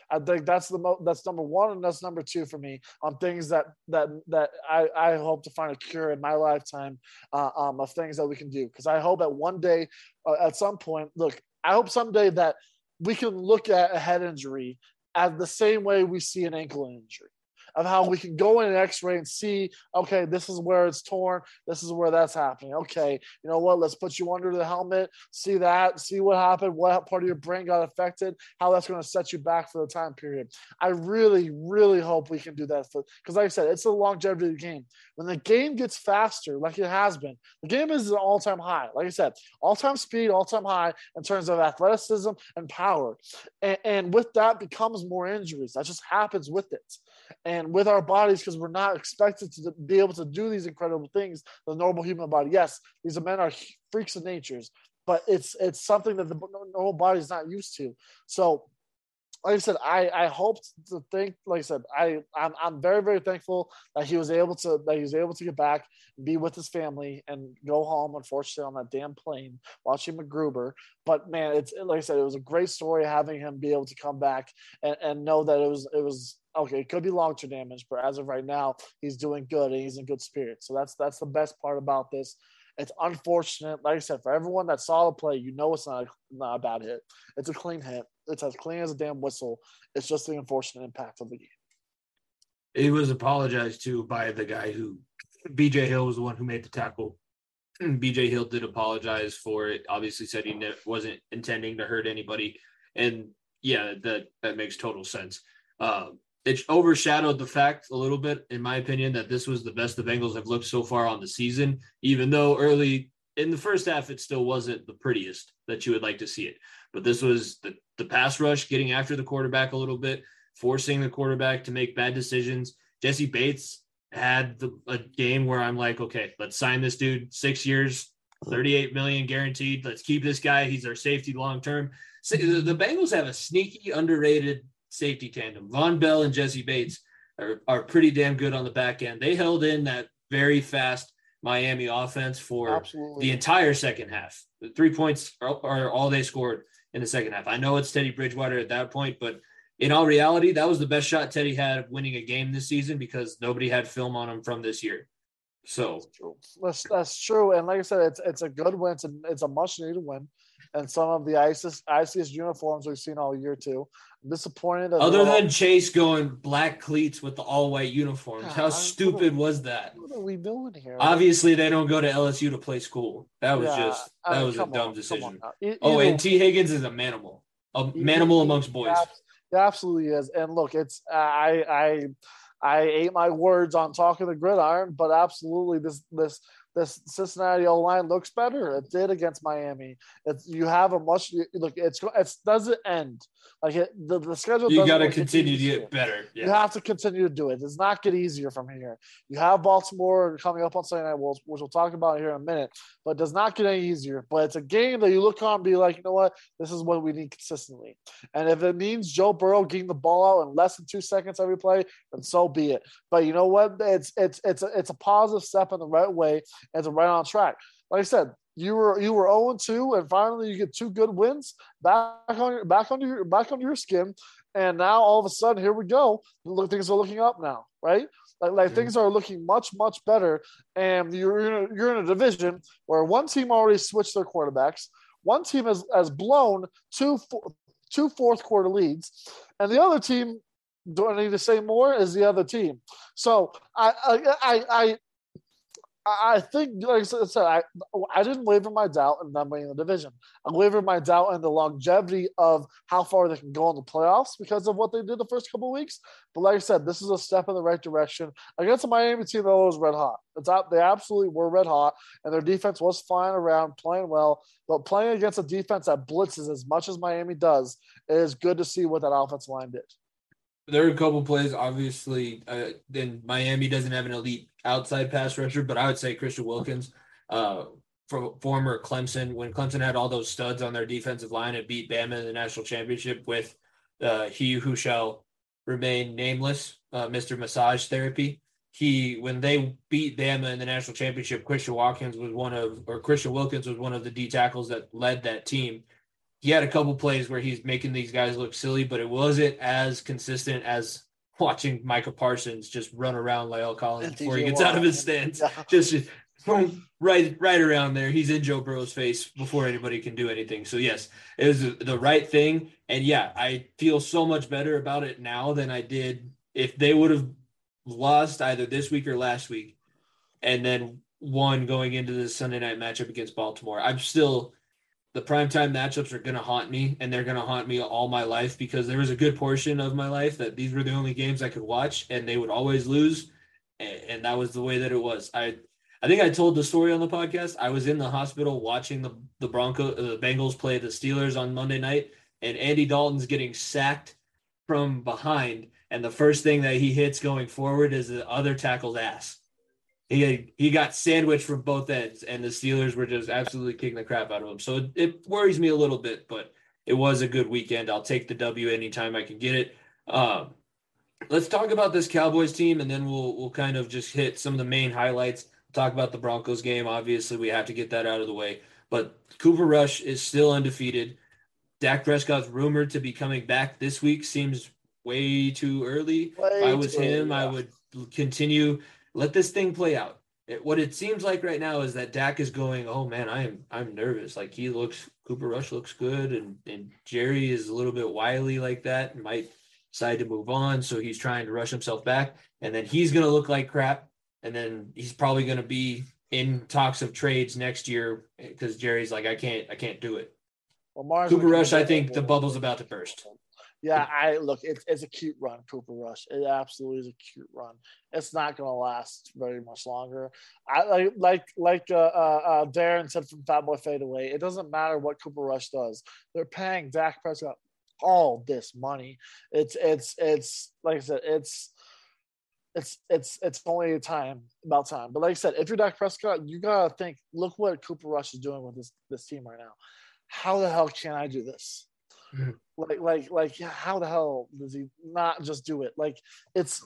I think that's the mo- that's number one, and that's number two for me on things that that that I, I hope to find a cure in my lifetime uh, um, of things that we can do. Because I hope that one day, uh, at some point, look, I hope someday that we can look at a head injury as the same way we see an ankle injury of how we can go in an x-ray and see okay this is where it's torn this is where that's happening. Okay you know what let's put you under the helmet see that see what happened what part of your brain got affected how that's going to set you back for the time period. I really really hope we can do that because like i said it's a longevity game. When the game gets faster like it has been the game is an all-time high. Like i said all-time speed all-time high in terms of athleticism and power. And, and with that becomes more injuries. That just happens with it and with our bodies because we're not expected to be able to do these incredible things the normal human body. Yes these men are freaks of natures but it's it's something that the normal body is not used to. So like I said, I I hoped to think, like I said, I I'm, I'm very very thankful that he was able to that he was able to get back, be with his family, and go home. Unfortunately, on that damn plane, watching MacGruber. But man, it's like I said, it was a great story having him be able to come back and, and know that it was it was okay. It could be long term damage, but as of right now, he's doing good and he's in good spirits. So that's that's the best part about this. It's unfortunate. Like I said, for everyone that saw the play, you know it's not a, not a bad hit. It's a clean hit. It's as clean as a damn whistle. It's just the unfortunate impact of the game. It was apologized to by the guy who BJ Hill was the one who made the tackle. BJ Hill did apologize for it. Obviously, said he wasn't intending to hurt anybody, and yeah, that that makes total sense. Uh, it overshadowed the fact a little bit, in my opinion, that this was the best the Bengals have looked so far on the season. Even though early in the first half, it still wasn't the prettiest that you would like to see it. But this was the the pass rush, getting after the quarterback a little bit, forcing the quarterback to make bad decisions. Jessie Bates had the, a game where I'm like, okay, let's sign this dude six years, 38 million guaranteed. Let's keep this guy. He's our safety long term. So the Bengals have a sneaky, underrated safety tandem. Vonn Bell and Jessie Bates are, are pretty damn good on the back end. They held in that very fast Miami offense for Absolutely. the entire second half. The three points are, are all they scored in the second half. I know it's Teddy Bridgewater at that point, but in all reality, that was the best shot Teddy had of winning a game this season because nobody had film on him from this year. So that's, that's true, and like I said, it's it's a good win. It's a, it's a much needed win, and some of the ISIS ISIS uniforms we've seen all year too. I'm disappointed. Other than Chase going black cleats with the all white uniforms, how stupid was that? What are we doing here? Obviously, they don't go to LSU to play school. That was yeah, just that I mean, was a dumb on, decision. oh, and Tee Higgins is a manimal, a manimal amongst boys. It absolutely is. And look, it's I I I ate my words on talking the gridiron, but absolutely this this this Cincinnati O line looks better. It did against Miami. It's you have a much look. It's it doesn't end. Like it, the, the schedule. You got to continue to get better. Yeah. You have to continue to do it. It does not get easier from here. You have Baltimore coming up on Sunday night, which we'll talk about here in a minute, but it does not get any easier. But it's a game that you look on and be like, you know what, this is what we need consistently. And if it means Joe Burrow getting the ball out in less than two seconds every play, then so be it. But you know what? It's it's it's a, it's a positive step in the right way. It's a right on track. Like I said, you were you were 0 2 and finally you get two good wins back on your back on your back on your skin and now all of a sudden here we go look things are looking up now right like, like mm-hmm. things are looking much much better and you're in a, you're in a division where one team already switched their quarterbacks one team has, has blown two two fourth quarter leads and the other team do I need to say more? Is the other team. So I I I I think, like I said, I, I didn't waver my doubt in them winning the division. I wavered my doubt in the longevity of how far they can go in the playoffs because of what they did the first couple weeks. But like I said, this is a step in the right direction against a Miami team that was red hot. It's out, they absolutely were red hot, and their defense was flying around, playing well. But playing against a defense that blitzes as much as Miami does, it is good to see what that offensive line did. There are a couple plays, obviously. Uh, then Miami doesn't have an elite outside pass rusher, but I would say Christian Wilkins, uh, from former Clemson, when Clemson had all those studs on their defensive line and beat Bama in the national championship with uh, he who shall remain nameless, uh, Mr. Massage Therapy. He when they beat Bama in the national championship, Christian Watkins was one of or Christian Wilkins was one of the D tackles that led that team. He had a couple plays where he's making these guys look silly, but it wasn't as consistent as watching Micah Parsons just run around La'el Collins before he gets out of his stance. Yeah. Just, right right around there. He's in Joe Burrow's face before anybody can do anything. So yes, it was the right thing. And yeah, I feel so much better about it now than I did if they would have lost either this week or last week and then won going into the Sunday night matchup against Baltimore. I'm still the primetime matchups are going to haunt me and they're going to haunt me all my life because there was a good portion of my life that these were the only games I could watch and they would always lose. And, that was the way that it was. I, I think I told the story on the podcast. I was in the hospital watching the, the Bronco, uh, the Bengals play the Steelers on Monday night and Andy Dalton's getting sacked from behind. And the first thing that he hits going forward is the other tackle's ass he he got sandwiched from both ends, and the Steelers were just absolutely kicking the crap out of him. So it, it worries me a little bit, but it was a good weekend. I'll take the W anytime I can get it. Um, let's talk about this Cowboys team, and then we'll we'll kind of just hit some of the main highlights. Talk about the Broncos game. Obviously, we have to get that out of the way. But Cooper Rush is still undefeated. Dak Prescott's rumored to be coming back this week. Seems way too early. Way if I was too early, him, I would continue. Let this thing play out. It, what it seems like right now is that Dak is going, oh man, I am I'm nervous. Like he looks Cooper Rush looks good and and Jerry is a little bit wily like that and might decide to move on. So he's trying to rush himself back. And then he's gonna look like crap. And then he's probably gonna be in talks of trades next year eh, because Jerry's like, I can't I can't do it. Lamar's Cooper Rush, I think the bubble's about to burst. Yeah, I look. It's it's a cute run, Cooper Rush. It absolutely is a cute run. It's not going to last very much longer. I like like like uh, uh, uh, Darren said from Fat Boy Fade Away. It doesn't matter what Cooper Rush does. They're paying Dak Prescott all this money. It's it's it's like I said. It's it's it's it's only time about time. But like I said, if you're Dak Prescott, you gotta think. Look what Cooper Rush is doing with this this team right now. How the hell can I do this? Like like like yeah, how the hell does he not just do it? Like it's.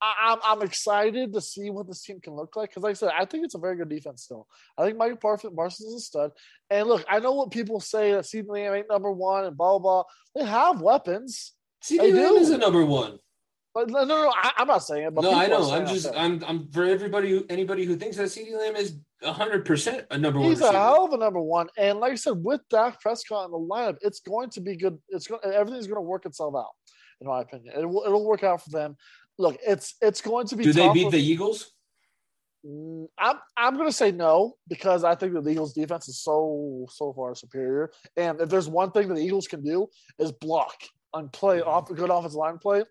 I- I'm I'm excited to see what this team can look like because, like I said, I think it's a very good defense still. I think Michael Parsons Parsons is a stud. And look, I know what people say that CeeDee Lamb ain't number one and blah blah. blah. They have weapons, CeeDee They Lamb is a number one. No, no, no I, I'm not saying it. But no, I know. I'm just. I'm I'm for everybody who anybody who thinks that CeeDee Lamb is hundred percent a number one He's a receiver. hell of a number one, and like I said, with Dak Prescott in the lineup, it's going to be good. It's going everything's going to work itself out, in my opinion. It will it'll work out for them. Look, it's it's going to be. Do they beat with- the Eagles? Mm, I'm I'm going to say no because I think the Eagles' defense is so so far superior, and if there's one thing that the Eagles can do is block and play off a good offensive line play.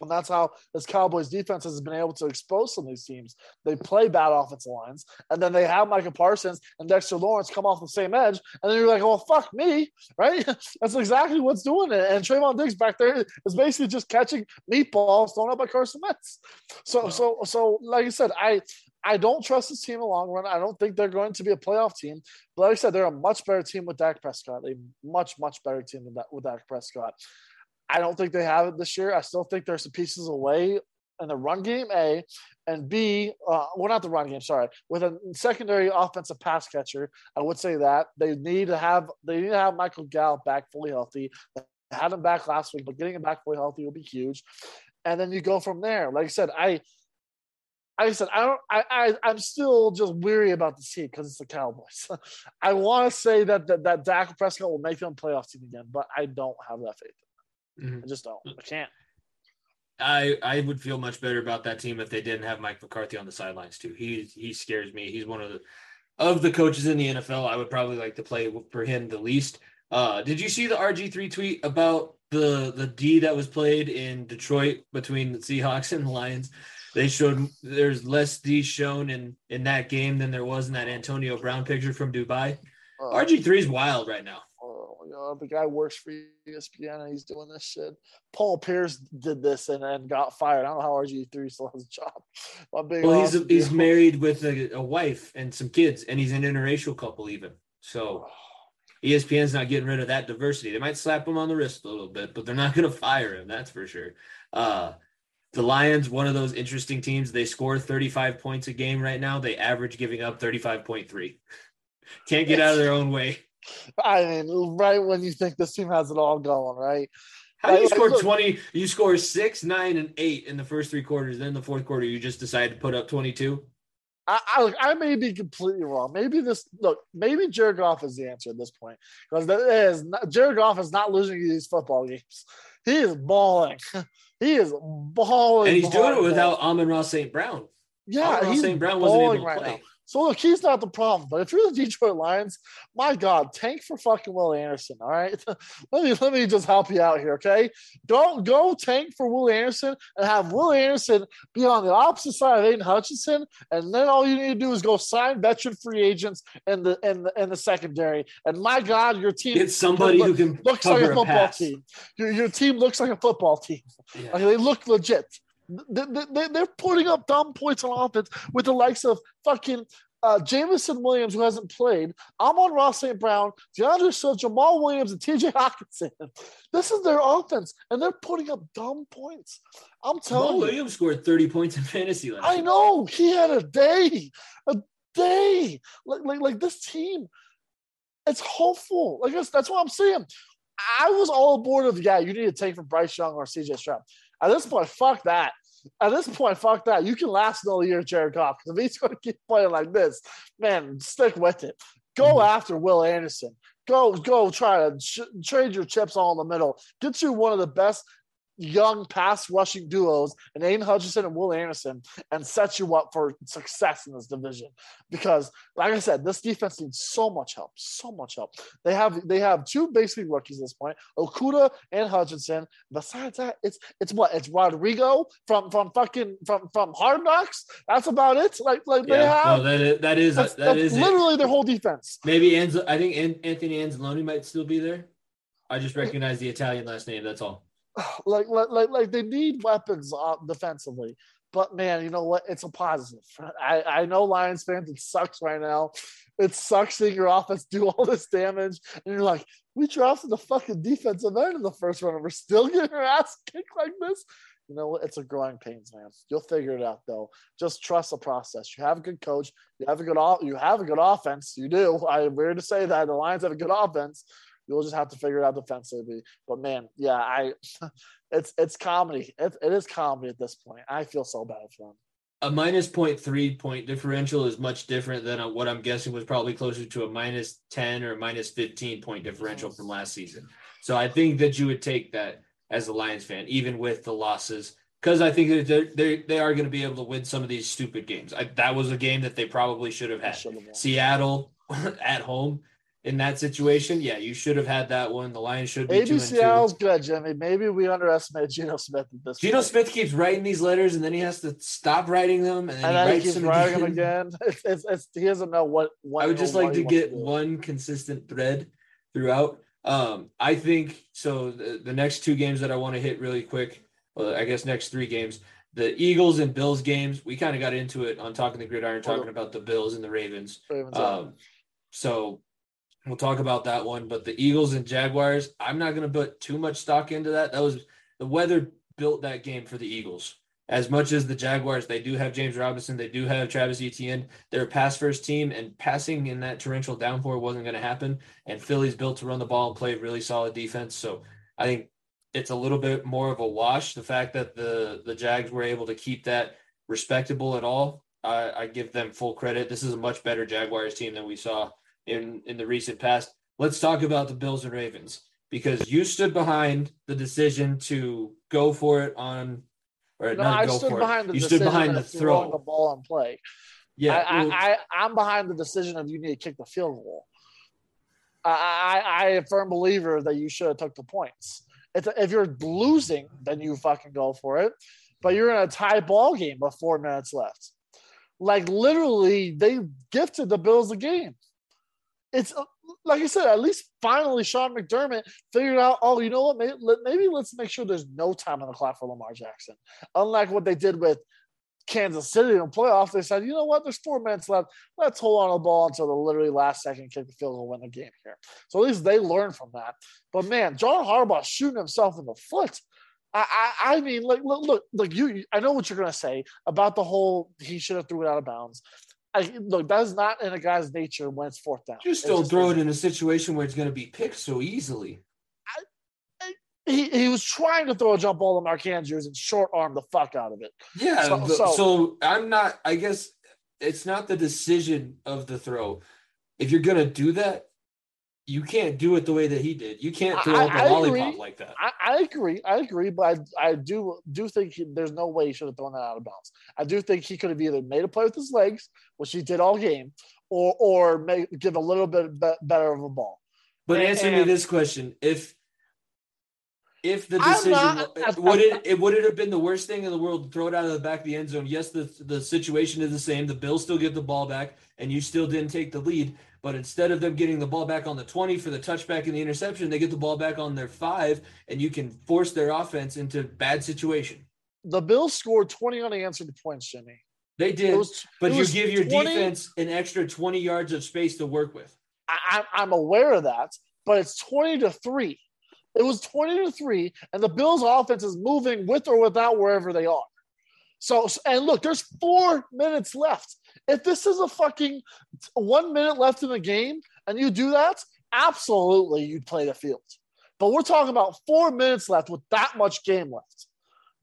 And that's how this Cowboys defense has been able to expose some of these teams. They play bad offensive lines, and then they have Micah Parsons and Dexter Lawrence come off the same edge, and then you're like, "Oh fuck me!" Right? That's exactly what's doing it. And Trevon Diggs back there is basically just catching meatballs thrown up by Carson Wentz. So, so, so, like I said, I I don't trust this team in the long run. I don't think they're going to be a playoff team. But like I said, they're a much better team with Dak Prescott. A much, much better team with Dak Prescott. I don't think they have it this year. I still think there's some pieces away in the run game, A, and B, uh, well, not the run game, sorry, with a secondary offensive pass catcher. I would say that they need to have they need to have Michael Gallup back fully healthy. They had him back last week, but getting him back fully healthy will be huge. And then you go from there. Like I said, I like I said, I don't. I, I I'm still just weary about the team because it's the Cowboys. I want to say that, that that Dak Prescott will make them playoff team again, but I don't have that faith. Mhm. I just don't. I can't. I I would feel much better about that team if they didn't have Mike McCarthy on the sidelines too. He he scares me. He's one of the of the coaches in the NFL. I would probably like to play for him the least. Uh, did you see the RG three tweet about the the D that was played in Detroit between the Seahawks and the Lions? They showed there's less D shown in in that game than there was in that Antonio Brown picture from Dubai. Uh, RG three is wild right now. Oh, you know, the guy works for ESPN and he's doing this shit. Paul Pierce did this and, and got fired. I don't know how RG three still has a job. Well, he's with he's married with a, a wife and some kids, and he's an interracial couple even. So E ESPN's not getting rid of that diversity. They might slap him on the wrist a little bit, but they're not going to fire him. That's for sure. Uh, the Lions, one of those interesting teams. They score 35 points a game right now. They average giving up 35.3. Can't get out of their own way. I mean, right when you think this team has it all going, right? How do you Like- score look- 20? You score six, nine, and eight in the first three quarters. Then the fourth quarter, you just decide to put up 22. I, I, I may be completely wrong. Maybe this look, maybe Jared Goff is the answer at this point because that is not, Jared Goff is not losing these football games. He is balling. he is balling, And he's doing it without. Amon-Ra St. Brown. Yeah, Amon-Ra St. Brown wasn't balling able to right play. now. So look, he's not the problem. But if you're the Detroit Lions, my God, tank for fucking Will Anderson. All right, let me let me just help you out here, okay? Don't go tank for Will Anderson and have Will Anderson be on the opposite side of Aidan Hutchinson, and then all you need to do is go sign veteran free agents in the in the in the secondary. And my God, your team Get somebody look- who can looks like a a football pass. team. Your, your team looks like a football team. Yeah. Like, they look legit. They, they, they're putting up dumb points on offense with the likes of fucking uh, Jameson Williams, who hasn't played, Amon-Ra St. Brown, D'Andre Swift, Jamaal Williams, and TJ Hockenson. This is their offense, and they're putting up dumb points. I'm telling Jamal you. Williams scored 30 points in fantasy last I year. know he had a day, a day. Like like like this team, it's hopeful. Like that's, that's what I'm saying. I was all aboard of yeah, you need to take from Bryce Young or CJ Stroud. At this point, fuck that. At this point, fuck that. You can last another year, Jared Goff. Because if he's going to keep playing like this, man, stick with it. Go Mhm. after Will Anderson. Go, go try to ch- trade your chips all in the middle. Get you one of the best young pass rushing duos and Aidan Hutchinson and Will Anderson and set you up for success in this division. Because, like I said, this defense needs so much help, so much help. They have they have two basically rookies at this point, Okudah and Hutchinson. Besides that, it's it's what it's Rodrigo from from fucking from from Hard Knocks. That's about it. Like like they have. no, that is, that is, that's, that that's is it. literally their whole defense. Maybe Anz- I think An- Anthony Anzalone might still be there. I just recognize the Italian last name. That's all. like, like, like, they need weapons uh, defensively. But man, you know what? It's a positive. I, I know Lions fans, it sucks right now. It sucks seeing your offense do all this damage. And you're like, we drafted the fucking defensive end in the first round and we're still getting our ass kicked like this. You know what? It's a growing pains, man. You'll figure it out though. Just trust the process. You have a good coach. You have a good. You have a good offense. You do. I'm weird to say that the Lions have a good offense. You'll just have to figure it out defensively. But man, yeah, I it's it's comedy. It, it is comedy at this point. I feel so bad for them. A minus 0.3 point differential is much different than a, what I'm guessing was probably closer to a minus 10 or minus 15 point differential from last season. So I think that you would take that as a Lions fan, even with the losses, because I think that they're, they're, they are going to be able to win some of these stupid games. I, that was a game that they probably should have had. should have. Seattle at home in that situation, yeah, you should have had that one. The Lions should be Maybe Seattle's good, Jimmy. Maybe we underestimated Geno Smith at this Geno point. Smith keeps writing these letters, and then he has to stop writing them, and then and he he writes keeps them writing again. them again. It's, it's, it's, he doesn't know what. what I would just like to get do. one consistent thread throughout. Um, I think so. The, the next two games that I want to hit really quick, well, I guess next three games, the Eagles and Bills games. We kind of got into it on talking the gridiron, talking about the Bills and the Ravens. Ravens. Um, so we'll talk about that one. But the Eagles and Jaguars, I'm not going to put too much stock into that. That was the weather built that game for the Eagles. As much as the Jaguars, they do have James Robinson, they do have Travis Etienne. They're a pass first team, and passing in that torrential downpour wasn't going to happen. And Philly's built to run the ball and play really solid defense. So I think it's a little bit more of a wash. The fact that the the Jags were able to keep that respectable at all, I, I give them full credit. This is a much better Jaguars team than we saw in in the recent past. Let's talk about the Bills and Ravens because you stood behind the decision to go for it on, or No, not I go stood for behind it. the You stood behind the throw. the ball and play. yeah, I, well, I, I, I'm behind the decision of you need to kick the field goal. I, I, I am a firm believer that you should have took the points. It's, if you're losing, then you fucking go for it. But you're in a tie ball game with four minutes left. Like literally, they gifted the Bills the game. It's uh, like I said, at least finally Sean McDermott figured out. Oh, you know what? Maybe, maybe let's make sure there's no time on the clock for Lamar Jackson. Unlike what they did with Kansas City in the playoff, they said, you know what? There's four minutes left. Let's hold on to the ball until the literally last second, kick the field goal, win the game here. So at least they learned from that. But man, John Harbaugh shooting himself in the foot. I, I, I mean, like, look, look, look, you. I know what you're gonna say about the whole he should have threw it out of bounds. I, look, that is not in a guy's nature when it's fourth down. just It don't throw it in a situation where it's going to be picked so easily. He, he was trying to throw a jump ball to Mark Andrews and short arm the fuck out of it. Yeah. So- the- So, so- I'm not, I guess it's not the decision of the throw. If you're going to do that, you can't do it the way that he did. You can't throw I- out the I lollipop agree. like that. I, I agree. I agree, but I, I do do think he, there's no way he should have thrown that out of bounds. I do think he could have either made a play with his legs, which he did all game, or or make, give a little bit better of a ball. But And- answer me this question: If if the decision not- would it it would it have been the worst thing in the world to throw it out of the back of the end zone? Yes, the the situation is the same. The Bills still get the ball back, and you still didn't take the lead. But instead of them getting the ball back on the twenty for the touchback and the interception, they get the ball back on their five, and you can force their offense into bad situation. The Bills scored 20 unanswered points, Jimmy. They did, was, but you give your 20 defense an extra 20 yards of space to work with. I, I- I'm aware of that, but it's 20 to 3. It was 20 to 3, and the Bills' offense is moving with or without wherever they are. So, and look, there's four minutes left. If this is a fucking one minute left in the game and you do that, absolutely you'd play the field. But we're talking about four minutes left with that much game left.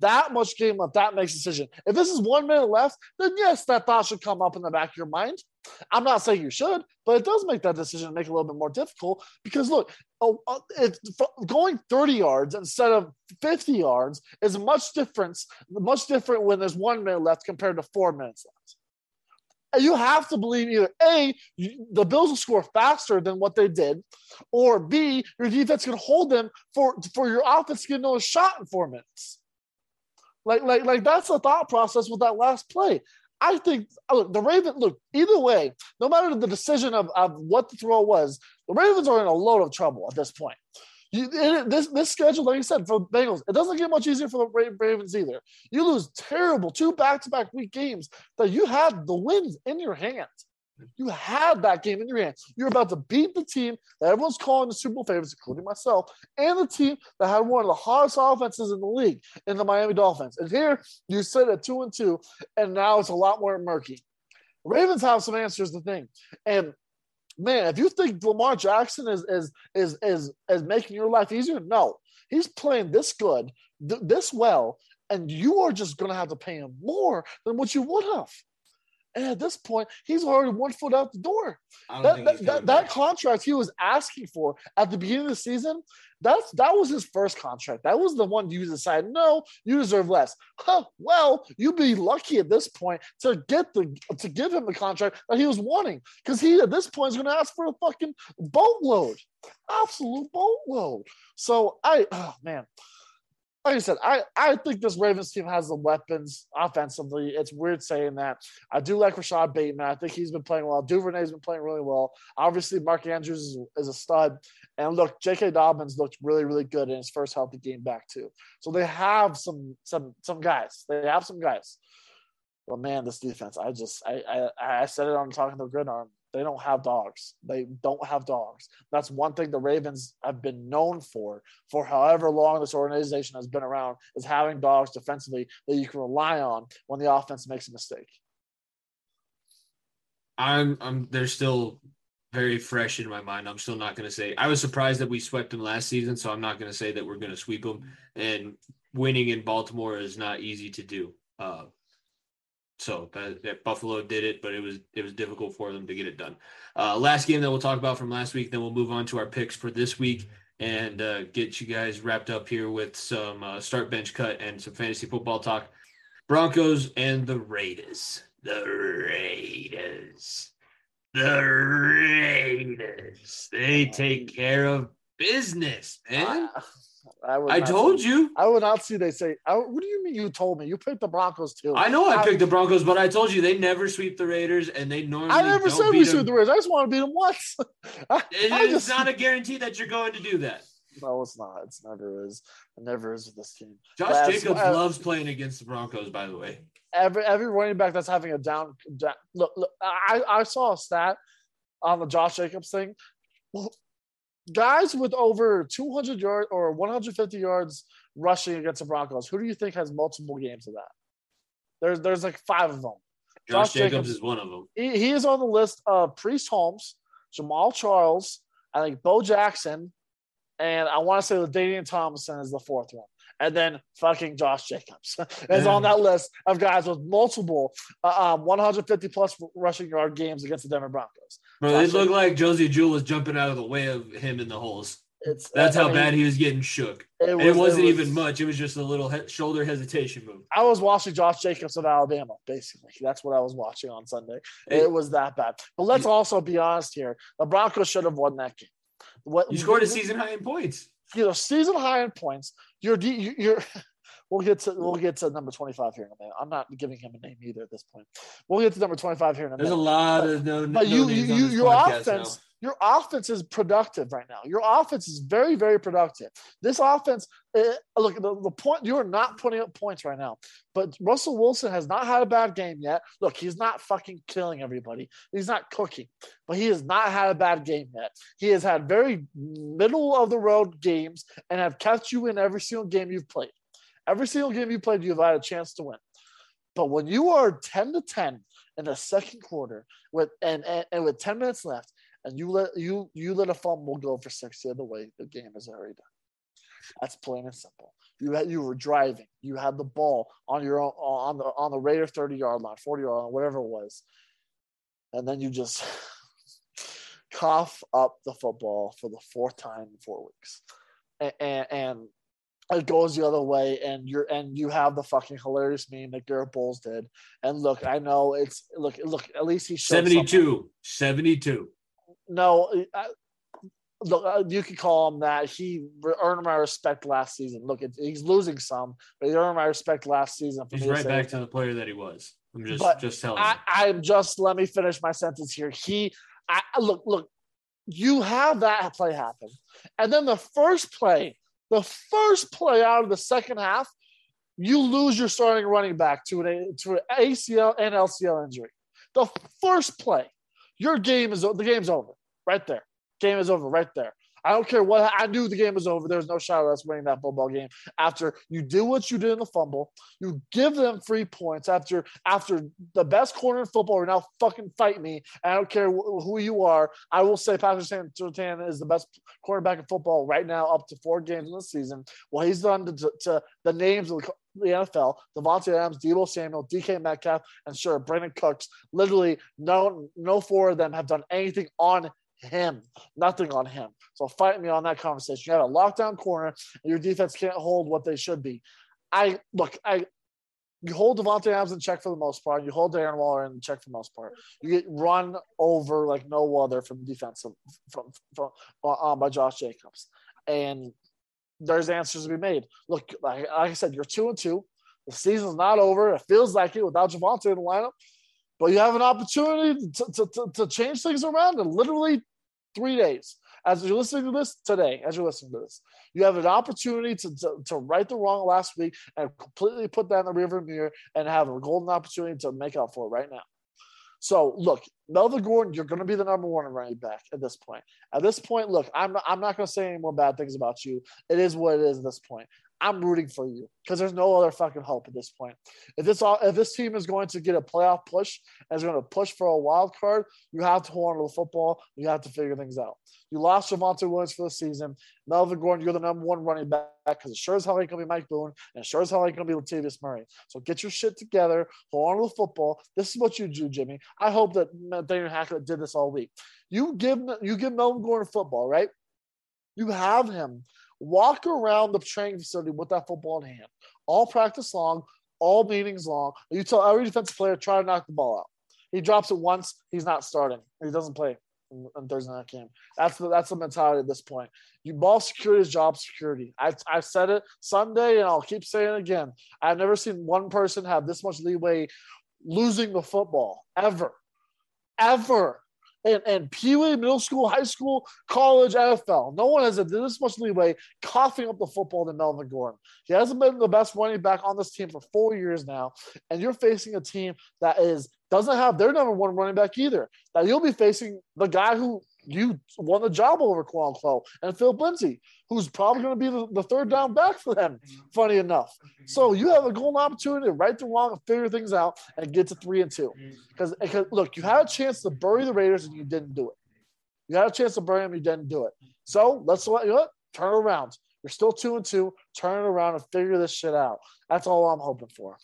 That much game left, that makes a decision. If this is one minute left, then yes, that thought should come up in the back of your mind. I'm not saying you should, but it does make that decision make it a little bit more difficult because look, oh, uh, it's going 30 yards instead of 50 yards is much difference, much different when there's one minute left compared to four minutes left. And you have to believe either A, the Bills will score faster than what they did, or B, your defense can hold them for, for your offense to get another shot in four minutes. Like, like, like that's the thought process with that last play. I think look, the Raven look either way, no matter the decision of, of what the throw was, the Ravens are in a load of trouble at this point. You, it, this this schedule, like you said, for Bengals, it doesn't get much easier for the Ravens either. You lose terrible two back to back week games that you had the wins in your hands. You had that game in your hands. You're about to beat the team that everyone's calling the Super Bowl favorites, including myself, and the team that had one of the hottest offenses in the league in the Miami Dolphins. And here you sit at two and two, and now it's a lot more murky. Ravens have some answers to think. And man, if you think Lamar Jackson is is is is is making your life easier, no, he's playing this good, th- this well, and you are just going to have to pay him more than what you would have. And at this point, he's already one foot out the door. That, that, that, that contract he was asking for at the beginning of the season, that's that was his first contract. That was the one you decided, no, you deserve less. Huh, well, you'd be lucky at this point to get the to give him the contract that he was wanting. Because he at this point is gonna ask for a fucking boatload. Absolute boatload. So I oh man. Like I said, I, I think this Ravens team has the weapons offensively. It's weird saying that. I do like Rashad Bateman. I think he's been playing well. Duvernay's been playing really well. Obviously, Mark Andrews is, is a stud. And look, J.K. Dobbins looked really, really good in his first healthy game back too. So they have some some some guys. They have some guys. But man, this defense, I just I I, I said it on talking to gridiron. They don't have dogs. They don't have dogs. That's one thing the Ravens have been known for for however long this organization has been around is having dogs defensively that you can rely on when the offense makes a mistake. I'm I'm they're still very fresh in my mind. I'm still not going to say I was surprised that we swept them last season, so I'm not going to say that we're going to sweep them. And winning in Baltimore is not easy to do. Uh, so that, that Buffalo did it, but it was it was difficult for them to get it done. Uh, last game that we'll talk about from last week, then we'll move on to our picks for this week and uh, get you guys wrapped up here with some uh, start bench cut and some fantasy football talk. Broncos and the Raiders. The Raiders. The Raiders. They take care of business, man. I, I, I told say- you. I would not see they say. I, what do you mean? You told me you picked the Broncos too. I know I picked the Broncos, but I told you they never sweep the Raiders, and they normally I never don't said beat we should the Raiders. I just want to beat them once. I, it's just, not a guarantee that you're going to do that. no, it's not. It's never is. It never is with this team. Josh Jacobs uh, loves playing against the Broncos, by the way. Every every running back that's having a down. down look, look, I I saw a stat on the Josh Jacobs thing. Guys with over 200 yards or 150 yards rushing against the Broncos, who do you think has multiple games of that? There's there's like five of them. Josh, Josh Jacobs, Jacobs- is one of them. He, he is on the list of Priest Holmes, Jamaal Charles, I think Bo Jackson, and I want to say Danian Thompson is the fourth one. And then fucking Josh Jacobs is on that list of guys with multiple uh, um, 150 plus rushing yard games against the Denver Broncos. Bro, it looked like Josey Jewell was jumping out of the way of him in the holes. It's uh, That's I how mean, bad he was getting shook. it, was, it wasn't was- even much. It was just a little he- shoulder hesitation move. I was watching Josh Jacobs of Alabama, basically. That's what I was watching on Sunday. Hey. It was that bad. But let's also be honest here: the Broncos should have won that game. What You scored a season high in points. you know, season high in points. You're you're. We'll get to we'll get to number twenty five here in a minute. I'm not giving him a name either at this point. We'll get to number twenty five here in a There's a minute. lot of no. But no you names you, you your offense your offense is productive right now. Your offense is very, very productive. This offense, uh, look, the, the point, you are not putting up points right now, but Russell Wilson has not had a bad game yet. Look, he's not fucking killing everybody. He's not cooking, but he has not had a bad game yet. He has had very middle of the road games and have kept you in every single game you've played. Every single game you played, you've had a chance to win. But when you are 10 to 10 in the second quarter with and, and, and with 10 minutes left, and you let you you let a fumble go for six the other way, the game is already done. That's plain and simple. You had you were driving, you had the ball on your own on the on the Raider 30 yard line, 40 yard line, whatever it was. And then you just cough up the football for the fourth time in four weeks. And, and, and it goes the other way and you're and you have the fucking hilarious meme that Garett Bolles did. And look, I know it's look look at least he showed 72. something. 72. No, I, look, uh, you could call him that. He earned my respect last season. Look, it, he's losing some, but he earned my respect last season. He's to right back to the player that he was. I'm just But just telling I, I'm just let me finish my sentence here. He, I look, look, you have that play happen, and then the first play, the first play out of the second half, you lose your starting running back to an to an ACL and LCL injury. The first play, your game is the game's over right there. Game is over right there. I don't care what I knew the game was over. There's no shot of us winning that football game. After you do what you did in the fumble, you give them free points after after the best corner in football right now fucking fight me. I don't care wh- who you are. I will say Patrick Surtain is the best quarterback in football right now, up to four games in the season. What he's done to, to, the names of the, the NFL: Davante Adams, Deebo Samuel, DK Metcalf, and sure Brandin Cooks. Literally, no no four of them have done anything on him. Nothing on him. So fight me on that conversation. You have a lockdown corner, and your defense can't hold what they should be. I look, I you hold Davante Adams in check for the most part. You hold Darren Waller in check for the most part. You get run over like no other from defensive from from uh, by Josh Jacobs, and there's answers to be made. Look, like, like I said, you're two and two. The season's not over. It feels like it without Javonte in the lineup, but you have an opportunity to, to, to, to change things around in literally three days. As you're listening to this today, as you're listening to this, you have an opportunity to, to, to right the wrong last week and completely put that in the rearview mirror and have a golden opportunity to make up for it right now. So look, Melvin Gordon, you're going to be the number one running back at this point. At this point, look, I'm I'm not going to say any more bad things about you. It is what it is at this point. I'm rooting for you because there's no other fucking hope at this point. If this all, if this team is going to get a playoff push and is going to push for a wild card, you have to hold on to the football. You have to figure things out. You lost Javonte Williams for the season. Melvin Gordon, you're the number one running back because it sure as hell ain't gonna be Mike Boone and sure as hell ain't gonna be Latavius Murray. So get your shit together, hold on to the football. This is what you do, Jimmy. I hope that Nathaniel Hackett did this all week. You give you give Melvin Gordon football, right? You have him walk around the training facility with that football in hand, all practice long, all meetings long. You tell every defensive player try to knock the ball out. He drops it once, he's not starting. He doesn't play on Thursday night game. That's the that's the mentality at this point. You ball security is job security. I I said it Sunday and I'll keep saying it again. I've never seen one person have this much leeway losing the football ever, ever. And, and Pee Wee, middle school, high school, college, NFL. No one has this much leeway coughing up the football than Melvin Gordon. He hasn't been the best running back on this team for four years now, and you're facing a team that is doesn't have their number one running back either. Now you'll be facing the guy who you won the job over, quote unquote, and Phil Lindsay, who's probably going to be the, the, third down back for them. Funny enough, so you have a golden opportunity to right the wrong and figure things out and get to three and two. Because look, you had a chance to bury the Raiders and you didn't do it. You had a chance to bury them, you didn't do it. So let's let you know turn around. You're still two and two. Turn it around and figure this shit out. That's all I'm hoping for.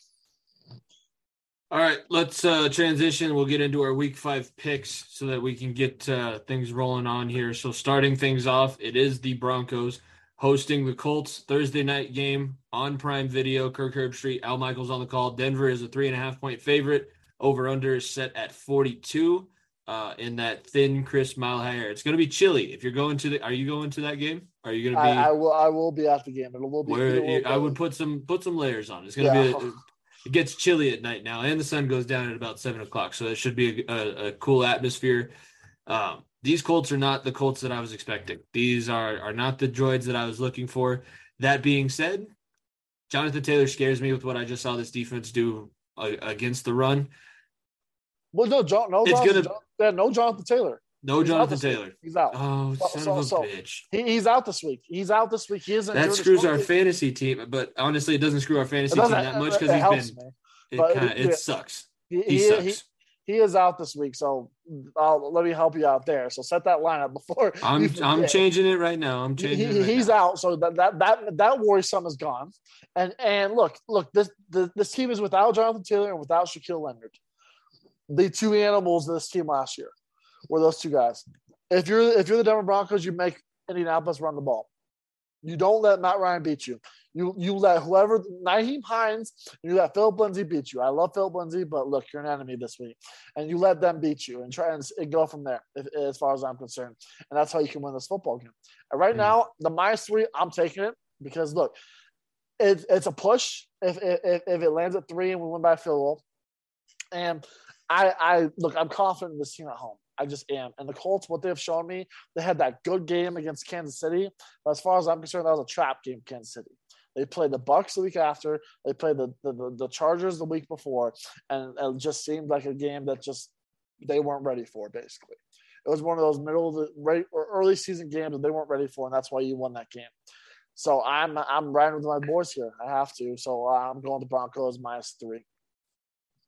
All right, let's uh, transition. We'll get into our week five picks so that we can get uh, things rolling on here. So, starting things off, it is the Broncos hosting the Colts Thursday night game on Prime Video. Kirk Herbstreit, Al Michaels on the call. Denver is a three and a half point favorite. Over under is set at 42 uh, in that thin, crisp mile high air. It's going to be chilly. If you're going to the, are you going to that game? Are you going to be? I, I will. I will be at the game. It will be. where it will I would put some put some layers on. It's gonna Yeah. be. A, it gets chilly at night now, and the sun goes down at about seven o'clock, so it should be a, a, a cool atmosphere. Um, these Colts are not the Colts that I was expecting. These are are not the droids that I was looking for. That being said, Jonathan Taylor scares me with what I just saw this defense do uh, against the run. Well, no, John, no, It's Jonathan, gonna- no Jonathan Taylor. No He's Jonathan this week. Taylor. He's out. Oh, So- son so- of a so- bitch. He, he's out this week. He's out this week. He isn't. That screws our fantasy team, but honestly, it doesn't screw our fantasy team that much because he's helps been. It, kinda, it- sucks. He, He, he, sucks. he, is out this week, so I'll, let me help you out there. So set that lineup before I'm I'm changing it right now. I'm changing. he- it right he's now. out, so that that that that worrisome is gone. And and look, look, this the, this team is without Jonathan Taylor and without Shaquille Leonard. The two animals of this team last year were those two guys. If you're if you're the Denver Broncos, you make Indianapolis run the ball. You don't let Matt Ryan beat you. You you let whoever Nyheim Hines, you let Phillip Lindsay beat you. I love Phillip Lindsay, but look, you're an enemy this week, and you let them beat you and try and, go from there. If, as far as I'm concerned, and that's how you can win this football game. And right Mm. now, the minus three, I'm taking it because look, it's it's a push if if, if it lands at three and we win by field goal. And I I look, I'm confident in this team at home. I just am. And the Colts, what they've shown me, they had that good game against Kansas City. But as far as I'm concerned, that was a trap game, Kansas City. They played the Bucks the week after. They played the the, the, Chargers the week before, and it just seemed like a game that just they weren't ready for. Basically, it was one of those middle of the right or early season games that they weren't ready for, and that's why you won that game. So I'm I'm riding with my boys here. I have to. So I'm going to Broncos minus three.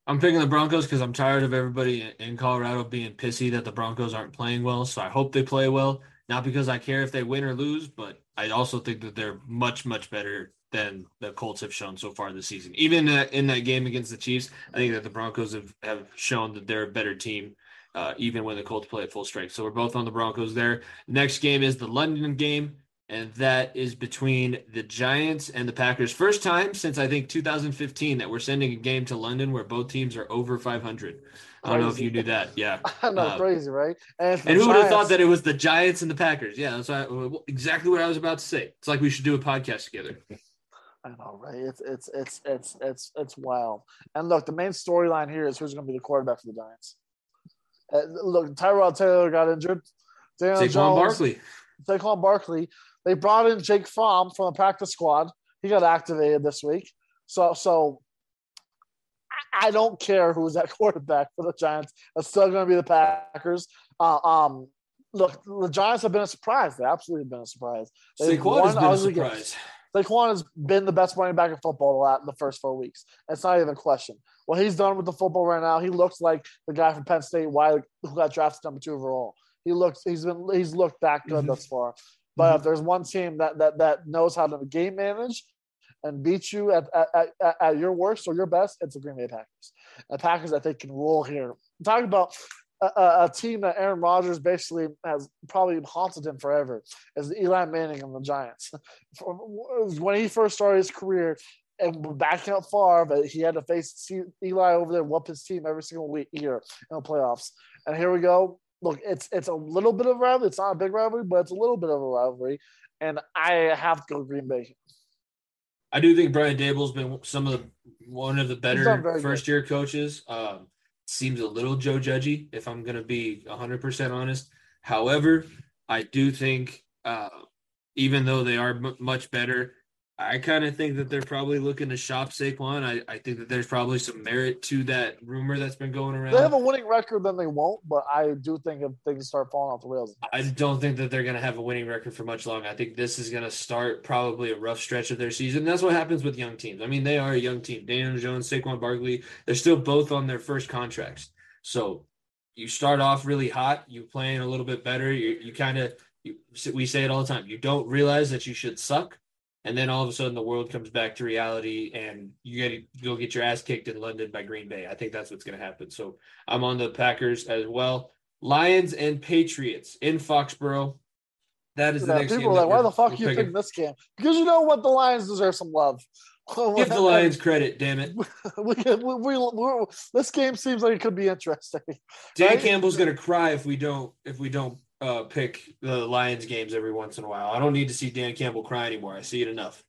I'm picking the Broncos because I'm tired of everybody in Colorado being pissy that the Broncos aren't playing well. So I hope they play well. Not because I care if they win or lose, but I also think that they're much, much better than the Colts have shown so far this season. Even in that game against the Chiefs, I think that the Broncos have, have shown that they're a better team, uh, even when the Colts play at full strength. So we're both on the Broncos there. Next game is the London game, and that is between the Giants and the Packers. First time since I think 2015 that we're sending a game to London where both teams are over 500. I don't know if you knew that. Yeah. I know, Uh, crazy, right? And, And who would have thought that it was the Giants and the Packers? Yeah, that's why, exactly what I was about to say. It's like we should do a podcast together. I know, right? It's it's it's it's it's it's wild. And look, the main storyline here is who's going to be the quarterback for the Giants. Uh, look, Tyrod Taylor got injured. Daniel Saquon Jones, Barkley. Saquon Barkley. They brought in Jake Fromm from the practice squad. He got activated this week. So so I- don't care who's that quarterback for the Giants. It's still going to be the Packers. Uh, um, look, the Giants have been a surprise. They absolutely have been a surprise. They've Saquon has been a ugly games. Saquon has been the best running back in football the, la- the first four weeks. It's not even a question. What he's done with the football right now, he looks like the guy from Penn State, Wiley, who got drafted number two overall. He looks, he's been, he's looked that good Mhm. thus far. But if mm-hmm. there's one team that that that knows how to game manage and beat you at at, at, at your worst or your best, it's the Green Bay Packers. The Packers, I think, can roll here. I'm talking about a, a, a team that Aaron Rodgers basically has probably haunted him forever is Eli Manning and the Giants. When he first started his career and backing up far, but he had to face Eli over there, whoop his team every single week year in the playoffs. And here we go. Look, it's it's a little bit of a rivalry. It's not a big rivalry, but it's a little bit of a rivalry. And I have to go Green Bay. I do think Brian Daboll's been some of the one of the better first year coaches. Um, seems a little Joe Judgy, if I'm going to be 100% honest. However, I do think, uh, even though they are m- much better, I kind of think that they're probably looking to shop Saquon. I, I think that there's probably some merit to that rumor that's been going around. They have a winning record, then they won't. But I do think if things start falling off the rails, I don't think that they're going to have a winning record for much longer. I think this is going to start probably a rough stretch of their season. That's what happens with young teams. I mean, they are a young team. Daniel Jones, Saquon Barkley, they're still both on their first contracts. So you start off really hot, you playing a little bit better. You you kind of you, we say it all the time. You don't realize that you should suck, and then all of a sudden the world comes back to reality, and you get to go get your ass kicked in London by Green Bay. I think that's what's going to happen. So I'm on the Packers as well. Lions and Patriots in Foxborough. That is the next people game like, "Why the fuck you picking. picking this game?" Because you know what, the Lions deserve some love. Give the Lions credit, damn it. we, we, we, this game seems like it could be interesting. Dan Right? Campbell's gonna cry if we don't if we don't uh, pick the Lions games every once in a while. I don't need to see Dan Campbell cry anymore. I see it enough.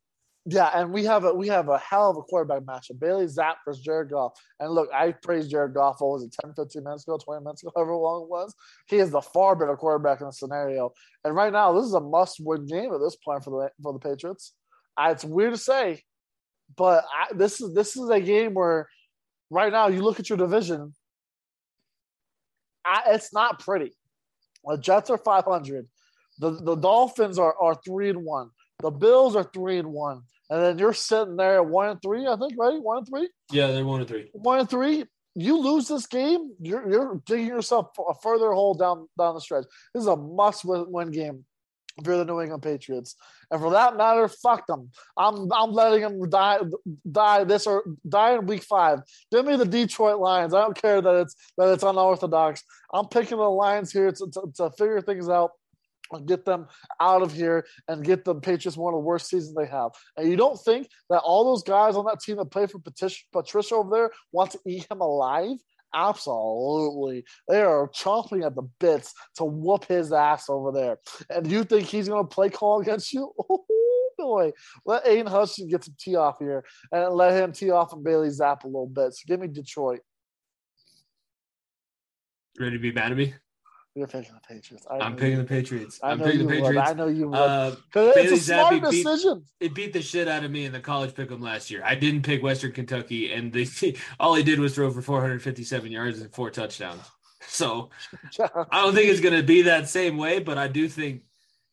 Yeah, and we have a we have a hell of a quarterback matchup. Bailey Zappe versus Jared Goff. And look, I praised Jared Goff, what was it, 10, 15 minutes ago, 20 minutes ago, however long it was. He is the far better quarterback in the scenario. And right now, this is a must-win game at this point for the for the Patriots. I, it's weird to say, but I, this is this is a game where right now you look at your division. I, it's not pretty. The Jets are 500. The the Dolphins are are three and one. The Bills are three and one, and then you're sitting there at one and three. I think right, one and three. Yeah, they're one and three. One and three. You lose this game, you're you're digging yourself a further hole down down the stretch. This is a must win game you're the New England Patriots. And for that matter, fuck them. I'm I'm letting them die die this or die in week five. Give me the Detroit Lions. I don't care that it's that it's unorthodox. I'm picking the Lions here to, to, to figure things out and get them out of here and get the Patriots one of the worst seasons they have. And you don't think that all those guys on that team that play for Patricia, Patricia over there want to eat him alive? Absolutely. They are chomping at the bits to whoop his ass over there. And you think he's going to play call against you? Oh, boy. Let Aidan Hutchinson get some tee off here and let him tee off and Bailey Zappe a little bit. So give me Detroit. Ready to be mad at me? You're picking the Patriots. I I'm picking you- the Patriots. I I'm know picking the would. Patriots. I know you would. Uh, it's a smart Zappe beat- decision. it beat the shit out of me in the college pick'em last year. I didn't pick Western Kentucky, and they, all he did was throw for 457 yards and four touchdowns. So I don't think it's going to be that same way, but I do think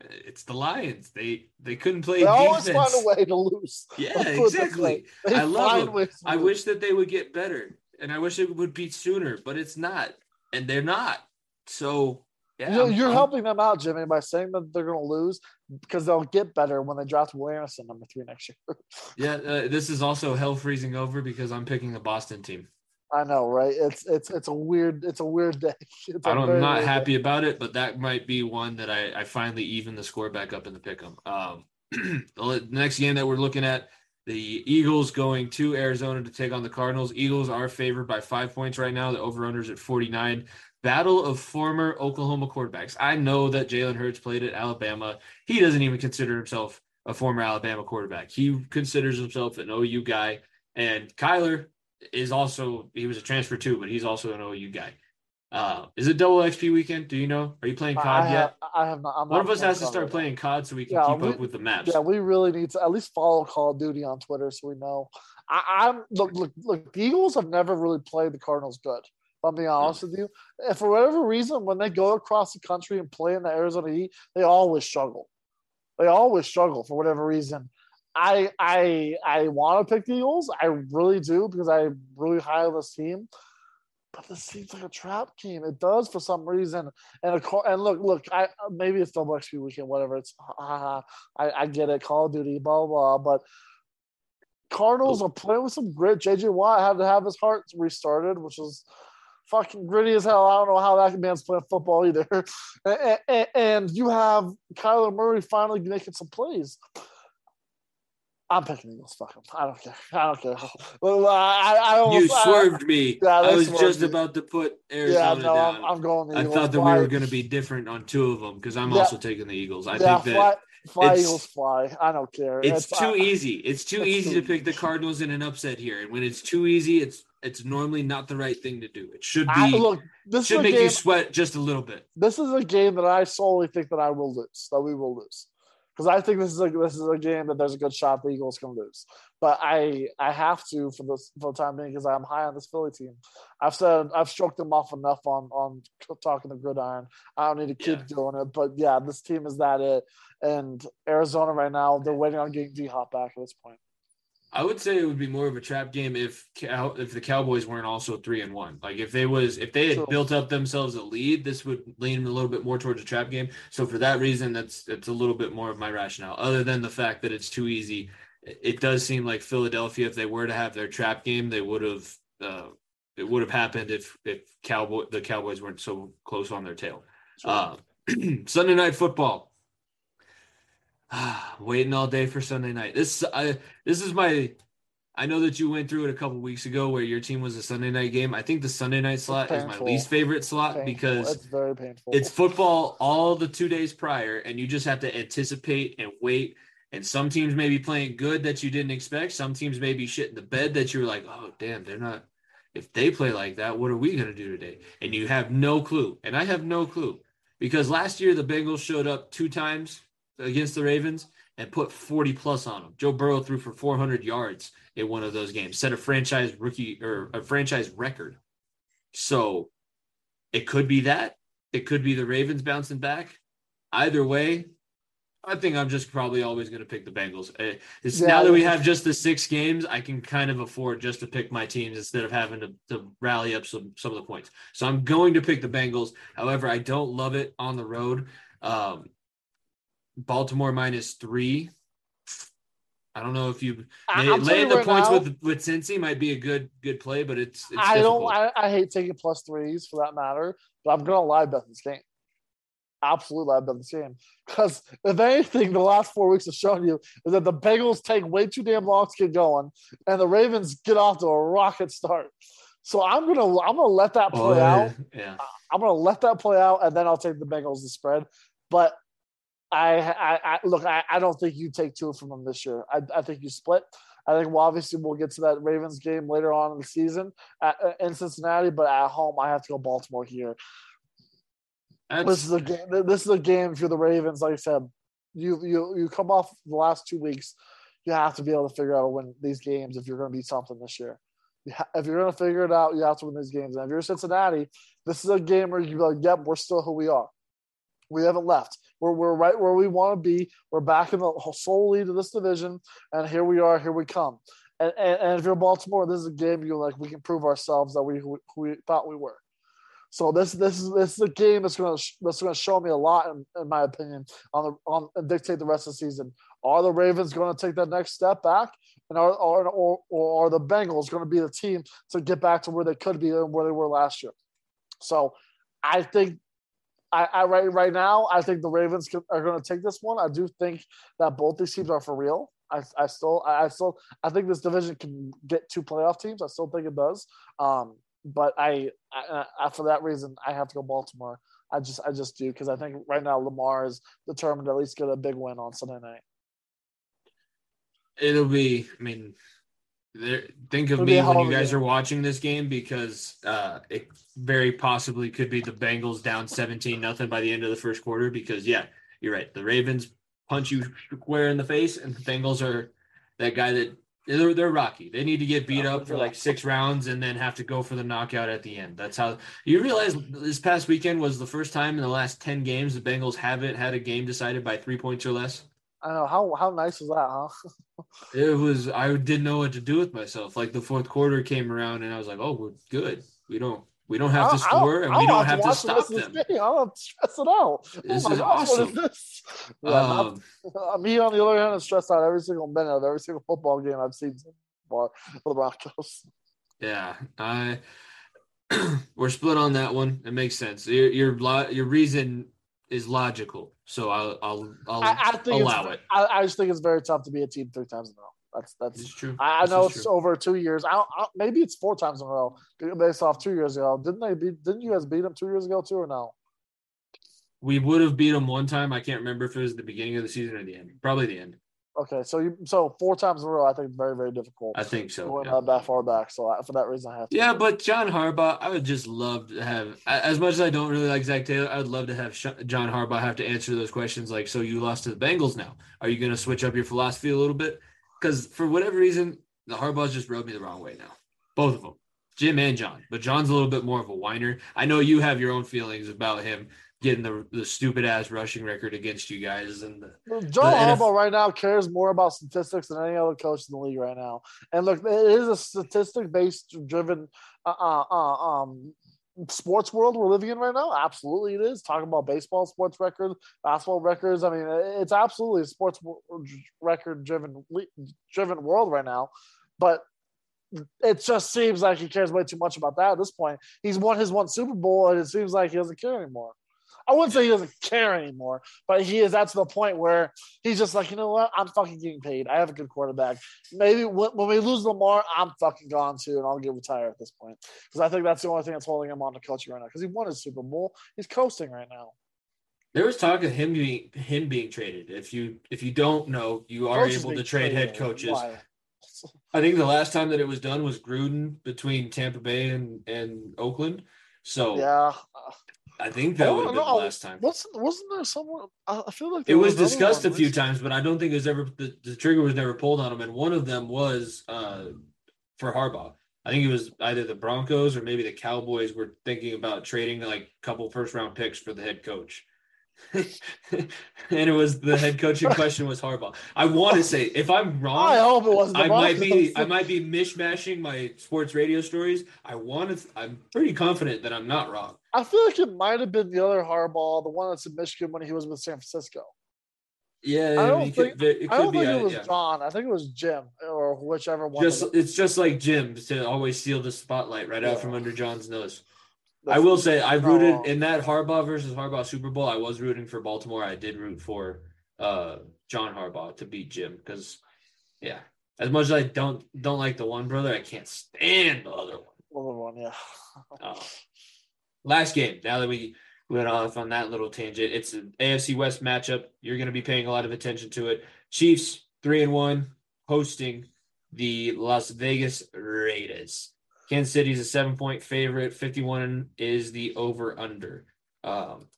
uh, it's the Lions. They they couldn't play They always find a way to lose. Yeah, Let's put it this exactly. I love find them. ways to I wish that they would get better, and I wish it would be sooner, but it's not, and they're not. So yeah, You know, I'm- you're helping them out, Jimmy, by saying that they're going to lose because they'll get better when they draft Will Anderson number three next year. Yeah, uh, this is also hell freezing over because I'm picking the Boston team. I know, right? It's it's it's a weird it's a weird day. It's I am not weird day. happy about it, but that might be one that I, I finally even the score back up in the pick'em. Um, the next game that we're looking at, the Eagles going to Arizona to take on the Cardinals. Eagles are favored by five points right now. The over/unders at 49. Battle of former Oklahoma quarterbacks. I know that Jalen Hurts played at Alabama. He doesn't even consider himself a former Alabama quarterback. He considers himself an OU guy. And Kyler is also he was a transfer too, but he's also an OU guy. Uh, is it double XP weekend? Do you know? Are you playing I COD have, yet? I have not. I'm One not of us has to start playing COD so we can Yeah, keep we- up with the maps. Yeah, we really need to at least follow Call of Duty on Twitter so we know. I, I'm look look look. The Eagles have never really played the Cardinals good. I'm being honest with you, and for whatever reason, when they go across the country and play in the Arizona Heat, they always struggle. They always struggle for whatever reason. I I I want to pick the Eagles. I really do because I'm really high on this team. But this seems like a trap game. It does for some reason. And course, and look, look. I maybe it's double XP weekend, whatever. It's. I, I get it. Call of Duty, blah blah. blah. But Cardinals are playing with some grit. JJ Watt had to have his heart restarted, which is fucking gritty as hell. I don't know how that man's playing football either. And, and, and you have Kyler Murray finally making some plays. I'm picking Eagles. Fuck 'em. I don't care. I don't care. Well, I, I almost, you swerved me. Yeah, I was just me. about to put yeah, Arizona no, down. I'm, I'm going I Eagles. thought that we were going to be different on two of them because I'm Yeah. also taking the Eagles. I yeah, think that fly, fly Eagles fly. I don't care. it's too I- easy. It's too it's easy too to pick the. Cardinals in an upset here, and when it's too easy, it's it's normally not the right thing to do. It should be I, look, this should make game. you sweat just a little bit. this is a game that I solely think that I will lose. That we will lose. Because I think this is a this is a game that there's a good shot the Eagles can lose. But I I have to for this for the time being because I'm high on this Philly team. I've said I've stroked them off enough on on talking the gridiron. I don't need to keep Yeah. doing it. But yeah, this team is that it. And Arizona right now they're waiting on getting D Hop back at this point. I would say it would be more of a trap game if Cow- if the Cowboys weren't also three and one. Like if they was if they had True. built up themselves a lead, this would lean a little bit more towards a trap game. So for that reason, that's it's a little bit more of my rationale. Other than the fact that it's too easy, it it does seem like Philadelphia, if they were to have their trap game, they would have uh, it would have happened if if Cowboy the Cowboys weren't so close on their tail. Uh, Sunday night football. Waiting all day for Sunday night. This I this is my I know that you went through it a couple weeks ago where your team was a Sunday night game. I think the Sunday night slot is my least favorite slot Painful. because it's very painful. it's football all the two days prior, and you just have to anticipate and wait And some teams may be playing good that you didn't expect. Some teams may be shit in the bed that you're like, oh damn, they're not. If they play like that, what are we gonna do today? And you have no clue. And I have no clue because last year the Bengals showed up two times against the Ravens and put 40 plus on them. Joe Burrow threw for 400 yards in one of those games, set a franchise rookie or a franchise record. So it could be that. It could be the Ravens bouncing back. Either way, I think I'm just probably always going to pick the Bengals. Uh, It's Yeah, now that we have just the six games, I can kind of afford just to pick my teams instead of having to, to rally up some some of the points. So I'm going to pick the Bengals. However, I don't love it on the road. Um, Baltimore minus three. I don't know if you laying you the right points now, with with Cincy might be a good good play, but it's, it's I difficult. don't. I, I hate taking plus threes for that matter, but I'm gonna lie bet this game. Absolutely live bet this game because if anything, the last four weeks have shown you is that the Bengals take way too damn long to get going, and the Ravens get off to a rocket start. So I'm gonna I'm gonna let that oh, play Oh, out. yeah. I'm gonna let that play out, and then I'll take the Bengals to spread. But I, I, I look. I, I don't think you take two from them this year. I, I think you split. I think well, obviously we'll get to that Ravens game later on in the season at, uh, in Cincinnati, but at home I have to go Baltimore here. That's, This is a game. This is a game if you're the Ravens. Like I said, you you you come off the last two weeks. You have to be able to figure out to win these games if you're going to be something this year. You ha- If you're going to figure it out, you have to win these games. And if you're Cincinnati, this is a game where you be like, "Yep, we're still who we are. We haven't left. We're we're right where we want to be. We're back in the sole lead of this division, and here we are. Here we come." And, and, and if you're Baltimore, this is a game you're like, we can prove ourselves that we who we thought we were. So this this is this is a game that's going to that's to show me a lot, in, in my opinion, on the on and dictate the rest of the season. Are the Ravens going to take that next step back, and are are or, or are the Bengals going to be the team to get back to where they could be and where they were last year? So, I think. I, I right right now, I think the Ravens are going to take this one. I do think that both these teams are for real. I, I still I, I still I think this division can get two playoff teams. I still think it does. Um, but I, I, I for that reason I have to go Baltimore. I just I just do because I think right now Lamar is determined to at least get a big win on Sunday night. it'll be. I mean, there, think of It'll me when you guys game. are watching this game because uh, it very possibly could be the Bengals down seventeen nothing by the end of the first quarter. Because yeah, you're right. The Ravens punch you square in the face, and the Bengals are that guy that. They're, they're rocky. They need to get beat up for like six rounds and then have to go for the knockout at the end. That's how you realize this past weekend was the first time in the last 10 games the Bengals haven't had a game decided by three points or less. I know how how nice was that, huh? It was I didn't know what to do with myself. Like the fourth quarter came around and I was like, "Oh, we're good. We don't we don't have to score and we don't have to watch the stop them." game. I don't stress it out. This oh is awesome. this? Yeah, Um, me on the other hand is stressed out every single minute of every single football game I've seen so far for the Broncos. yeah, I we're split on that one. It makes sense. Your your your reason is logical, so I'll I'll I'll I, I think allow it. I, I just think it's very tough to be a team three times in a row. That's that's. It's true. I, I know it's true. over two years. I, I maybe it's four times in a row based off two years ago. Didn't they beat? Didn't you guys beat them two years ago too, or no? We would have beat them one time. I can't remember if it was the beginning of the season or the end. Probably the end. Okay, so you so four times in a row. I think very very difficult. I think so. going yeah. that that far back. So I, for that reason, I have to. Yeah, but John Harbaugh, I would just love to have, as much as I don't really like Zac Taylor, I would love to have John Harbaugh have to answer those questions like, so you lost to the Bengals now. Are you going to switch up your philosophy a little bit? Because for whatever reason, the Harbaughs just rubbed me the wrong way now. Both of them, Jim and John. But John's a little bit more of a whiner. I know you have your own feelings about him getting the, the stupid ass rushing record against you guys. And the, The NF Harbaugh right now cares more about statistics than any other coach in the league right now. And look, it is a statistic based driven uh, uh, uh, um, sports world we're living in right now. Absolutely, it is. Talking about baseball sports records, basketball records. I mean, it's absolutely a sports record driven driven world right now. But it just seems like he cares way too much about that at this point. He's won his one Super Bowl, and it seems like he doesn't care anymore. I wouldn't say he doesn't care anymore, but he is at the point where he's just like, you know what? I'm fucking getting paid. I have a good quarterback. Maybe when, when we lose Lamar, I'm fucking gone too, and I'll get retired at this point because I think that's the only thing that's holding him on to coaching right now. Because he won his Super Bowl, he's coasting right now. There was talk of him being him being traded. If you if you don't know, you are Coaches able to trade head coaches. Why? I think the last time that it was done was Gruden between Tampa Bay and, and Oakland. So Yeah. I think that Oh, would have been no, the last time. Wasn't wasn't there someone? I feel like It there was discussed a few recently. times, but I don't think it was ever the, the trigger was never pulled on him. And one of them was uh, for Harbaugh. I think it was either the Broncos or maybe the Cowboys were thinking about trading like a couple first round picks for the head coach. and it was the head coach in question was Harbaugh. I want to say if I'm wrong, I hope it wasn't. I might be I might be mishmashing my sports radio stories. I want to. I'm pretty confident that I'm not wrong. I feel like it might have been the other Harbaugh, the one that's in Michigan when he was with San Francisco. Yeah, I don't it could, think- it I could don't be. think it was yeah. John. I think it was Jim or whichever one. Just it's just like Jim to always steal the spotlight right out from under John's nose. I will say I rooted in that Harbaugh versus Harbaugh Super Bowl. I was rooting for Baltimore. I did root for uh John Harbaugh to beat Jim because yeah, as much as I don't don't like the one brother, I can't stand the other one. Other one, yeah. Uh, last game. Now that we went off on that little tangent, it's an AFC West matchup. You're going to be paying a lot of attention to it. Chiefs three and one hosting the Las Vegas Raiders. Kansas City is a seven point favorite. 51 is the over under. Um,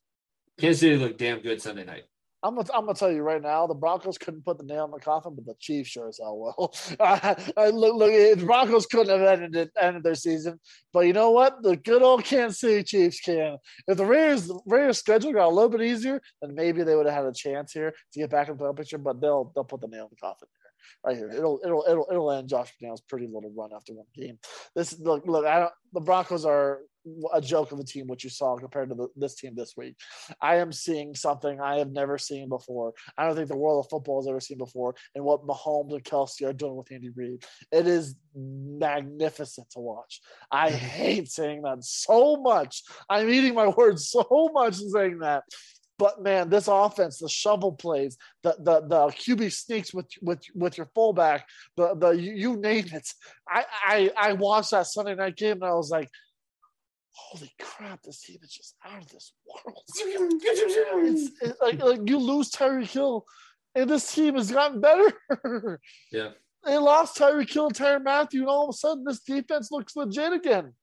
Kansas City looked damn good Sunday night. I'm gonna, I'm gonna tell you right now, the Broncos couldn't put the nail in the coffin, but the Chiefs sure as hell will. Look, look, the Broncos couldn't have ended it, ended their season, but you know what? The good old Kansas City Chiefs can. If the Raiders Raiders schedule got a little bit easier, then maybe they would have had a chance here to get back into the picture. But they'll they'll put the nail in the coffin right here. It'll it'll it'll it'll end Josh McDaniels' pretty little run after one game. This look look. I don't. The Broncos are a joke of a team, what you saw compared to the, this team this week. I am seeing something I have never seen before. I don't think the world of football has ever seen before, and what Mahomes and Kelsey are doing with Andy Reid. It is magnificent to watch. I hate saying that so much. I'm eating my words so much in saying that. But man, this offense, the shovel plays, the the the QB sneaks with with with your fullback, the the you, you name it. I, I I watched that Sunday night game and I was like, holy crap, this team is just out of this world. It's, it's like, like you lose Tyreek Hill, and this team has gotten better. Yeah. They lost Tyreek Hill and Tyrann Mathieu, and all of a sudden this defense looks legit again.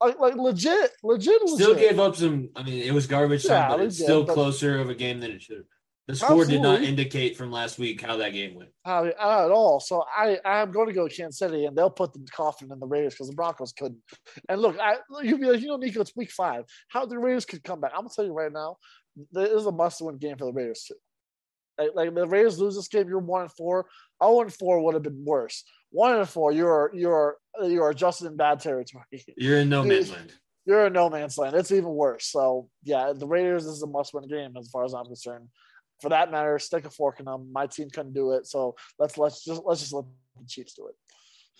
Like, like legit, legit, legit. Still gave up some. I mean, it was garbage time, but they it's still but- closer of a game than it should have. The score did not indicate from last week how that game went. How- at all. So I, I'm going to go Kansas City, and they'll put the coffin in the Raiders because the Broncos couldn't. And look, I you'd be like, you know, Nico, it's week five. How the Raiders could come back? I'm gonna tell you right now, this is a must-win game for the Raiders too. Like, like the Raiders lose this game, you're one and four. Zero and four would have been worse. One and four, you're you're you're adjusted in bad territory. You're in no man's land. You're in no man's land. It's even worse. So yeah, the Raiders is a must-win game as far as I'm concerned. For that matter, stick a fork in them. My team couldn't do it, so let's let's just let's just let the Chiefs do it.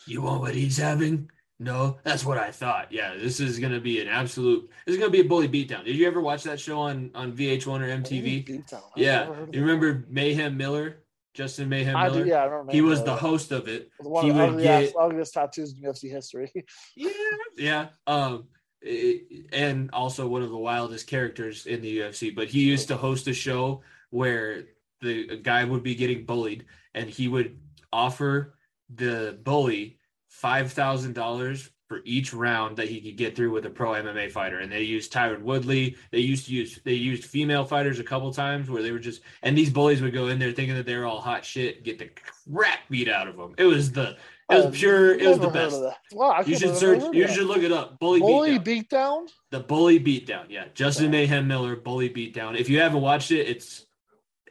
You want what he's having? No, that's what I thought. Yeah, this is gonna be an absolute. This is gonna be a bully beatdown. Did you ever watch that show on on VH1 or MTV? Beatdown. Yeah, never heard of you remember Mayhem Miller, Justin Mayhem Miller? do, yeah, I remember. He was Mayweather. the host of it. One he of the would ugliest, get- ugliest tattoos in UFC history. Yeah, yeah. Um, it- and also one of the wildest characters in the UFC. But he used to host a show where the guy would be getting bullied, and he would offer the bully five thousand dollars for each round that he could get through with a pro MMA fighter. And they used Tyron Woodley. They used to use they used female fighters a couple times where they were just and these bullies would go in there thinking that they were all hot shit, get the crap beat out of them. It was the it was I've pure. It was the best. Wow, You should search. You should look it up. Bully, Bully beatdown. beatdown. the bully beatdown. Yeah, Justin Yeah. Mayhem Miller, bully beatdown. If you haven't watched it, it's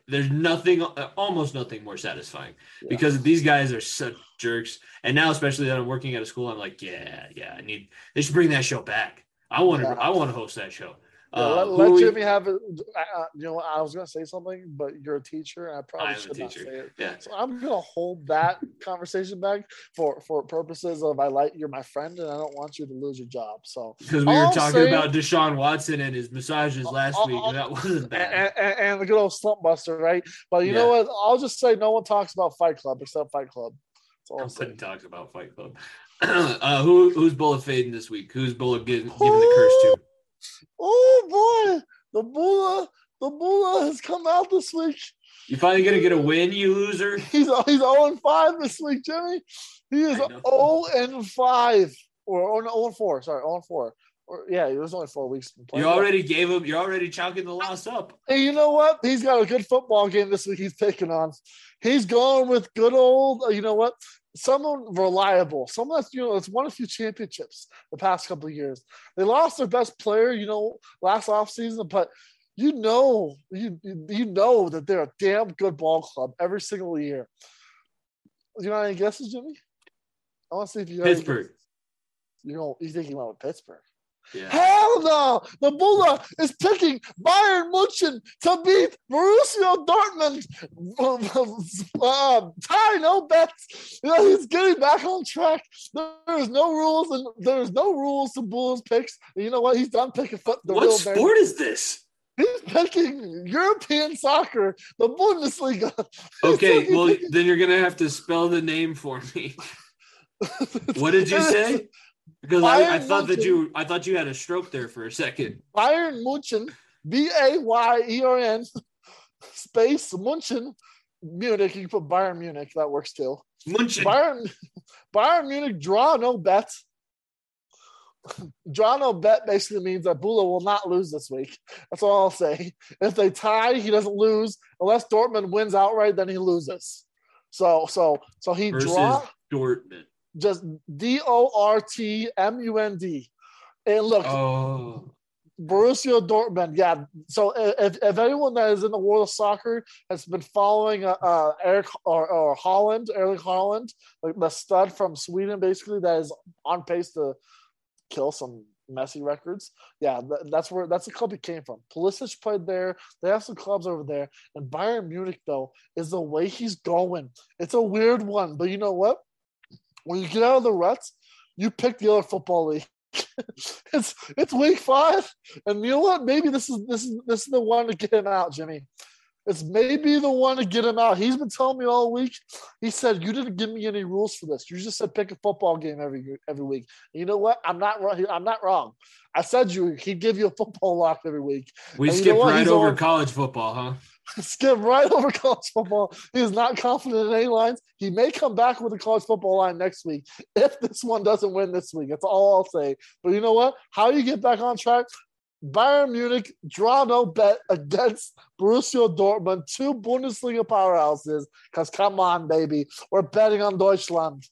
there's nothing, almost nothing more satisfying Yeah. because these guys are such jerks. And now, especially that I'm working at a school, I'm like, yeah, yeah, I need. They should bring that show back. I want to. Yeah. I want to host that show. Yeah, Uh, let who let are we- Jimmy have it. You know, I was going to say something, but you're a teacher, and I probably I should not say it. Yeah. So I'm going to hold that conversation back for for purposes of I like you're my friend, and I don't want you to lose your job. So Because we were I'm talking saying- about Deshaun Watson and his massages last Uh, week, uh, and that wasn't bad. and, and, and the good old slump buster, right? But you know what? I'll just say no one talks about Fight Club except Fight Club. I'm saying. talks about Fight Club. uh, who who's bullet fading this week? Who's bullet giving, giving the curse to? Oh boy, the Bula, the Bula has come out this week. You finally gonna get a win, you loser? He's he's 0 and 5 this week, Jimmy. He is I know. 0 and 5. Or, or no, 0 and 4. Sorry, 0 and 4. Or, yeah, it was only four weeks. You already gave him. You're already chalking the loss up. Hey, you know what? He's got a good football game this week. He's picking on. He's going with good old. uh, You know what? Someone reliable. Someone that's you know that's won a few championships the past couple of years. They lost their best player, you know, last offseason, but you know, you you know that they're a damn good ball club every single year. You know any guesses, Jimmy? I want to see if you Pittsburgh. You know, you think about Pittsburgh. Yeah. Hell no! The Bulla is picking Bayern Munchen to beat Borussia Dortmund. Uh, tie no bets. You know, he's getting back on track. There's no rules and there's no rules to Bulls picks. And you know what? He's done picking foot. The What real sport is this? He's picking European soccer, the Bundesliga. Okay, well picking- then you're gonna have to spell the name for me. What did you say? Because I, I thought that you I thought you had a stroke there for a second. Bayern Munchen, B A Y E R N, space Munchen, Munich. You can put Bayern Munich. That works too. Munchen. Bayern, Bayern Munich draw no bet. Draw no bet basically means that Bula will not lose this week. That's all I'll say. If they tie, he doesn't lose. Unless Dortmund wins outright, then he loses. So so so he versus draw Dortmund. Just D O R T M U N D. And look, Oh, Borussia Dortmund, yeah. So if, if anyone that is in the world of soccer has been following uh, uh, Eric or, or Haaland, Erling Haaland, like the stud from Sweden, basically that is on pace to kill some Messi records. Yeah, th- that's where that's the club he came from. Pulisic played there. They have some clubs over there, and Bayern Munich though is the way he's going. It's a weird one, but you know what? When you get out of the ruts, you pick the other football league. it's it's week five, and you know what? Maybe this is this is this is the one to get him out, Jimmy. It's maybe the one to get him out. He's been telling me all week. He said you didn't give me any rules for this. You just said pick a football game every every week. And you know what? I'm not wrong. I'm not wrong. I said you he'd give you a football lock every week. we And you know right He's over on- college football, huh? Skip right over college football. He is not confident in any lines. He may come back with a college football line next week if this one doesn't win this week. That's all I'll say. But you know what? How you get back on track? Bayern Munich draw no bet against Borussia Dortmund, two Bundesliga powerhouses. Because come on, baby, we're betting on Deutschland.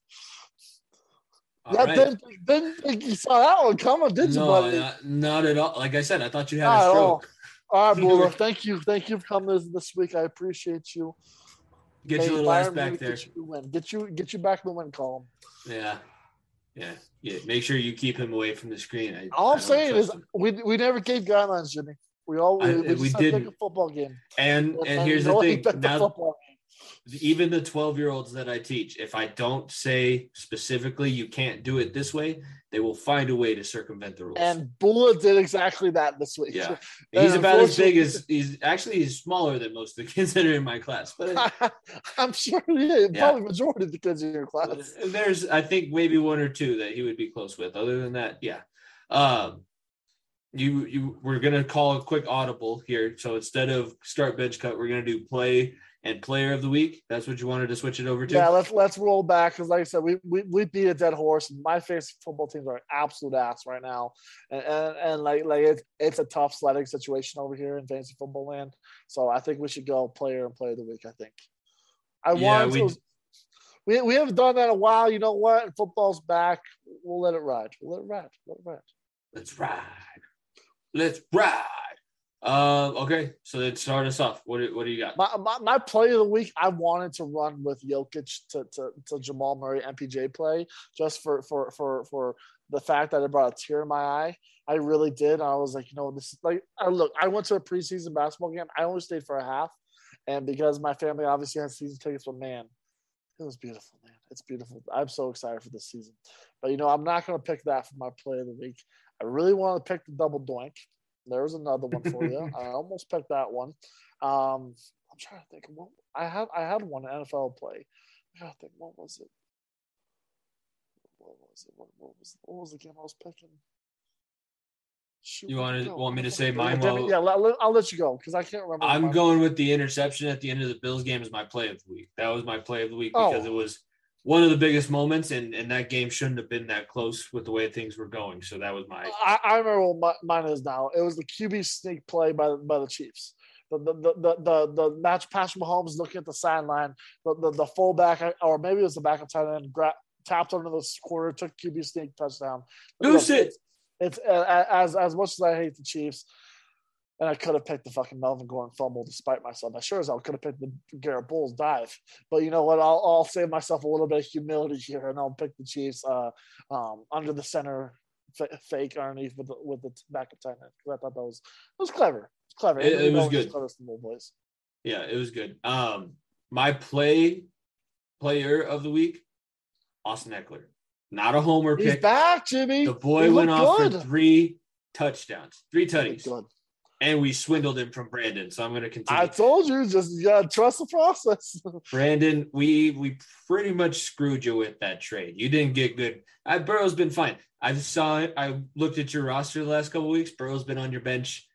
All yeah, right. didn't, didn't think you saw that one coming, did you, no, buddy? not, not at all. Like I said, I thought you had Not a stroke. All right, Bula, thank you, thank you for coming this, this week. I appreciate you. Get Hey, your little ass back there. Get you, win. get you, get you back in the win column. Yeah, yeah, yeah. Make sure you keep him away from the screen. I, All I I'm saying is, him. we we never gave guidelines, Jimmy. We all we, I- we, we just had to pick didn't. a football game. and and here's the know what? He thing. picked the Now, game. even the 12 year olds that I teach, if I don't say specifically you can't do it this way, they will find a way to circumvent the rules. And Bula did exactly that this week. yeah, he's about as big as he's actually he's smaller than most of the kids that are in my class. But I'm sure is. Yeah. Probably majority of the kids in your class. there's I think maybe one or two that he would be close with. Other than that, yeah. Um, you you we're gonna call a quick audible here. So instead of start bench cut, we're gonna do play and player of the week. That's what you wanted to switch it over to. Yeah, let's let's roll back because, like I said, we, we we beat a dead horse. My fantasy football teams are absolute ass right now, and and, and like like it's it's a tough sledding situation over here in fantasy football land. So I think we should go player and player of the week. I think. I Yeah, want we- to. We, we haven't done that in a while. You know what? Football's back. We'll let it ride. We'll let it ride. Let it ride. Let's ride. Let's ride. Um, okay, so then start us off. What do, what do you got? My, my, my play of the week, I wanted to run with Jokic to, to, to Jamal Murray MPJ play just for, for, for, for the fact that it brought a tear in my eye. I really did. I was like, you know, this is like, I look, I went to a preseason basketball game. I only stayed for a half. And because my family obviously has season tickets, but man, it was beautiful, man. It's beautiful. I'm so excited for this season. But, you know, I'm not going to pick that for my play of the week. I really want to pick the double doink. There's another one for you. I almost picked that one. Um, I'm trying to think. What I had, I had one NFL play. I gotta think. What was it? What was it? What, what was what was the game I was picking? Shoot, You wanna- want me to say mine Yeah, let- I'll let you go because I can't remember. I'm going with the interception at the end of the Bills game as my play of the week. That was my play of the week because Oh. it was one of the biggest moments, and and that game shouldn't have been that close with the way things were going. So that was my I, I remember what my, mine is now. It was the QB sneak play by by the Chiefs. The the the the, the, match Patrick Mahomes looking at the sideline. The, the the fullback or maybe it was the backup tight end gra- tapped under the quarter, took QB sneak touchdown. Goose it. It's, it's uh, as as much as I hate the Chiefs. And I could have picked the fucking Melvin Gordon fumble despite myself. I sure as hell could have picked the Garett Bolles dive. But you know what? I'll, I'll save myself a little bit of humility here, and I'll pick the Chiefs uh, um, under the center f- fake underneath with the, with the backup tight end. 'Cause I thought that was it was clever. It's clever. It- it was good. it's clever the boys. yeah, it was good. Um, my play player of the week, Austin Ekeler, not a homer He's pick. back, Jimmy. The boy He went off good. for three touchdowns, three He looked tutties, good. And we swindled him from Brandon. So I'm going to continue. I told you, just you gotta trust the process. Brandon, we we pretty much screwed you with that trade. You didn't get good. I, Burrow's been fine. I saw it. I looked at your roster the last couple of weeks. Burrow's been on your bench.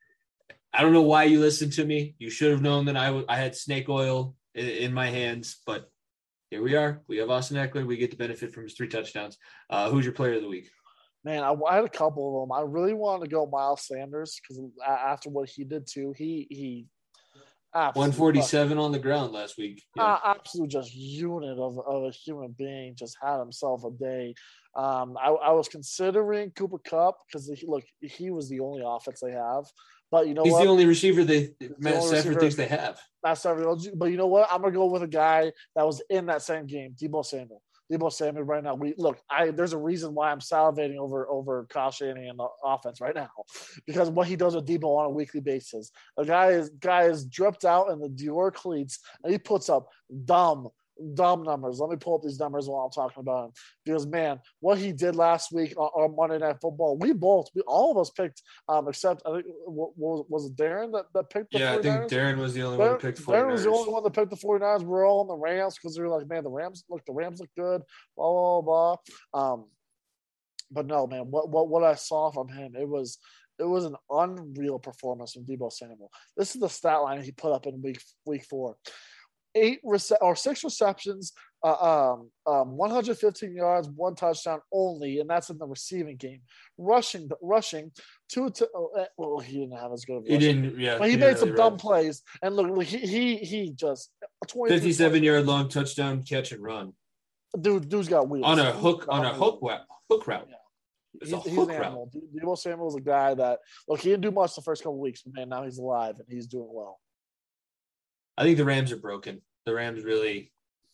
I don't know why you listened to me. You should have known that I w- I had snake oil in, in my hands, but here we are. We have Austin Ekeler. We get to benefit from his three touchdowns. Uh, who's your player of the week? Man, I, I had a couple of them. I really wanted to go Miles Sanders because after what he did too, he he 147 on the ground last week. Yeah. uh, absolute just unit of, of a human being just had himself a day. Um, I, I was considering Cooper Kupp because look, he was the only offense they have. But you know He's what? the only receiver they Matt only Stafford thinks they have. That's everyone. But you know what? I'm gonna go with a guy that was in that same game, Deebo Samuel. Deebo Samuel right now. We look. I there's a reason why I'm salivating over over Kyle Shanahan the offense right now, because what he does with Deebo on a weekly basis. A guy is guy is dripped out in the Dior cleats, and he puts up dumb dumb numbers. Let me pull up these numbers while I'm talking about him. Because man, what he did last week on, on Monday Night Football, we both, we all of us picked, um, except I think what, was was it Darren that, that picked the Yeah, I think Darren was the only one that who Darren, picked Darren was the only one that picked the 49ers. We We're all on the Rams because they were like, man, the Rams look, the Rams look good, blah, blah, blah. Um, but no, man, what, what, what I saw from him, it was, it was an unreal performance from Deebo Samuel. This is the stat line he put up in week week four. Eight rece- or six receptions, uh, um, um, 115 yards, one touchdown only, and that's in the receiving game. Rushing, rushing, two. To, oh, eh, well, he didn't have as good of. He didn't. Yeah, But he made some dumb plays, and look, look, he he he just 23 57 yard long touchdown catch and run Dude, dude's got wheels on a hook on a hook route. Hook route. Yeah. It's He's, a he's an animal. De- Deebo Samuel's a guy that look. He didn't do much the first couple weeks, but man, now he's alive and he's doing well. I think the Rams are broken. The Rams really.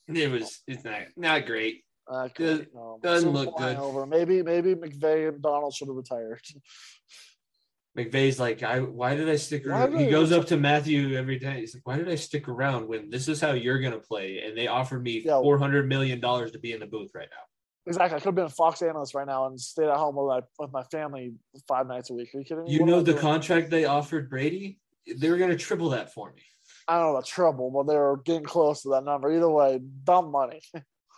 It was. It's not not great. Uh, Does- no, doesn't look good. Over. Maybe maybe McVay and Donald should have retired. McVay's like, I why did I stick around? He goes up to Matthew every day. He's like, why did I stick around when this is how you're gonna play? And they offered me Yeah. four hundred million dollars to be in the booth right now. exactly. I could have been a Fox analyst right now and stayed at home with my, with my family five nights a week. Are you kidding me? You What know the contract they offered Brady? They were gonna triple that for me. I don't know about trouble, but they were getting close to that number. Either way, dumb money.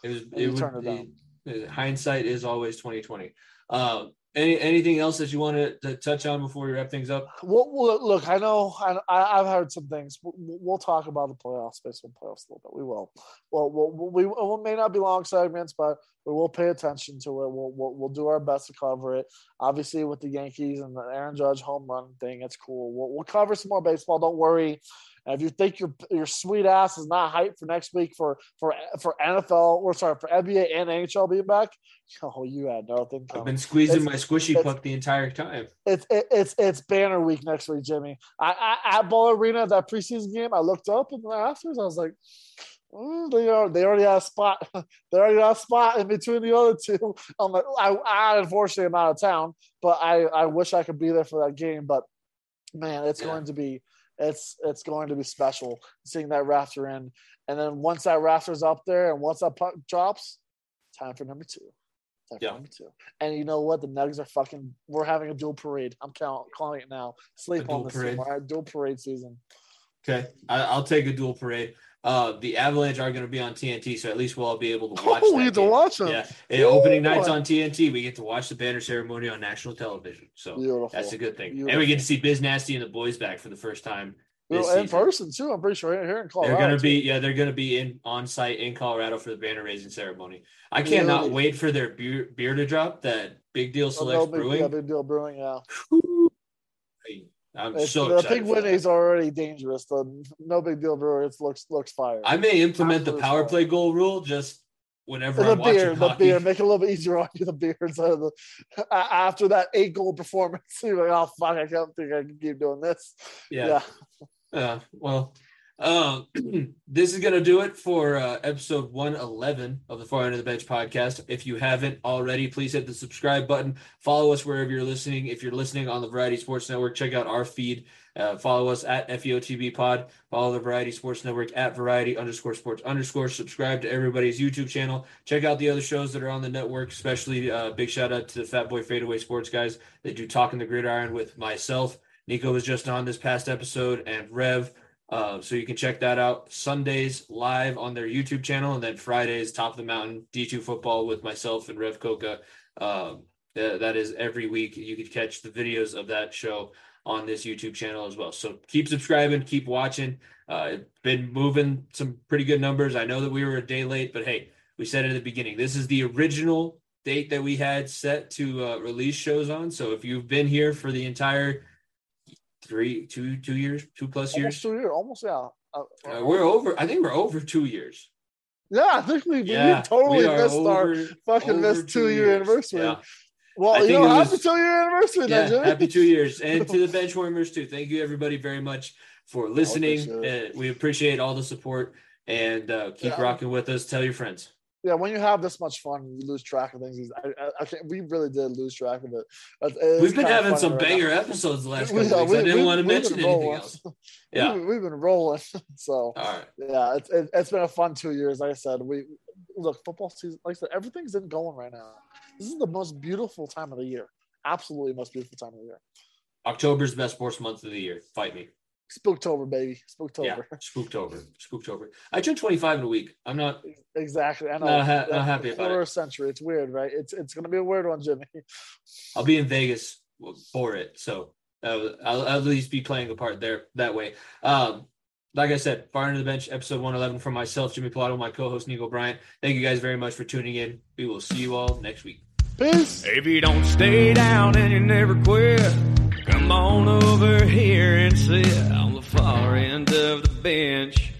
It was. It would, turned it it- hindsight is always twenty twenty. Um, any anything else that you wanted to touch on before we wrap things up? Well, look, I know I, I've heard some things. We'll, we'll talk about the playoffs, baseball playoffs a little bit. We will. Well, we'll we, we may not be long segments, but we will pay attention to it. We'll, we'll we'll do our best to cover it. Obviously, with the Yankees and the Aaron Judge home run thing, it's cool. We'll, we'll cover some more baseball. Don't worry. And if you think your your sweet ass is not hyped for next week for for for NFL or sorry for NBA and NHL being back, oh, you had nothing. I've been squeezing It's- my squishy puck the entire time. it's it, it's it's banner week next week, Jimmy. I, I at Ball Arena that preseason game, I looked up and afterwards I was like, mm, they are they already have a spot. they already have a spot in between the other two. I'm like, I, I unfortunately am out of town, but I I wish I could be there for that game. But man, it's Yeah. going to be it's it's going to be special seeing that rafter in, and then once that rafter's up there and once that puck drops, time for number two. Time for number two. And you know what? The Nugs are fucking. We're having a dual parade. I'm count, calling it now. Sleep on this parade. team. All right, dual parade season. Okay, I, I'll take a dual parade. Uh, the Avalanche are going to be on TNT, so at least we'll all be able to watch. Oh, we get to watch them. Yeah, and opening Ooh. nights on TNT, we get to watch the banner ceremony on national television. So Beautiful. that's a good thing. And we get to see Biz Nasty and the boys back for the first time. this Well, in season. person too. I'm pretty sure here in Colorado. They're gonna be yeah, they're gonna be in on site in Colorado for the banner raising ceremony. I cannot Really? wait for their beer beer to drop. That Big Deal Oh, no big, Brewing. Yeah, big deal brewing. Yeah, I'm It's- so the excited. big for win that. is already dangerous. The no big deal brewer. It looks looks fire. I may implement the power fire. play goal rule just whenever the I'm beer, the hockey. beer, make it a little bit easier on you. The beer instead of the after that eight goal performance. You're like, oh fuck, I don't think I can keep doing this. Yeah. Yeah, Uh, well, um, this is going to do it for uh, episode 111 of the Far End of the Bench podcast. If you haven't already, please hit the subscribe button. Follow us wherever you're listening. If you're listening on the Variety Sports Network, check out our feed. Uh, follow us at FEOTB Pod. Follow the Variety Sports Network at Variety underscore Sports underscore. Subscribe to everybody's YouTube channel. Check out the other shows that are on the network, especially uh, big shout out to the Fat Boy Fadeaway Sports guys. They do Talking the Gridiron with myself. Nico was just on this past episode and Rev. Uh, so you can check that out Sundays live on their YouTube channel, and then Fridays Top of the Mountain D2 football with myself and Rev Coca. Um, th- that is every week. You can catch the videos of that show on this YouTube channel as well. So keep subscribing, keep watching. Uh, been moving some pretty good numbers. I know that we were a day late, but hey, we said it at the beginning. This is the original date that we had set to uh, release shows on. So if you've been here for the entire three, two, two years, two plus years, almost two years, almost yeah. Uh, uh, we're over. I think we're over two years. yeah, I think we, we totally we missed our fucking over missed two year years. anniversary. Yeah, Well, you know, it happy was- two year anniversary, yeah. then, Jimmy. Happy two years, and to the bench warmers too. Thank you everybody very much for listening. appreciate Uh, we appreciate all the support and uh, keep Yeah. rocking with us. Tell your friends. Yeah, when you have this much fun, you lose track of things. I, I, I can't, we really did lose track of it. It- We've been having some right banger now. episodes the last couple weeks. we- I didn't we- want to we've mention been anything rolling. else. Yeah. we, we've been rolling. So All right. yeah, it's it, it's been a fun two years. Like I said, we look football season. Like I said, everything's in going right now. This is the most beautiful time of the year. Absolutely, most beautiful time of the year. October's the best sports month of the year. Fight me. Spooktober, baby. Spooktober. Yeah. Spooktober. Spooktober. I turned 25 in a week. I'm not. Exactly. I know. Not ha- not happy a about quarter it. of century. It's weird, right? It's it's gonna be a weird one, Jimmy. I'll be in Vegas for it, so uh, I'll at least be playing a part there that way. Um, like I said, Far End of the Bench, episode 111 for myself, Jimmy Pilato, my co-host Nico Bryant. Thank you guys very much for tuning in. We will see you all next week. Peace. If you don't stay down and you never quit, come on over here and sit on the far end of the bench.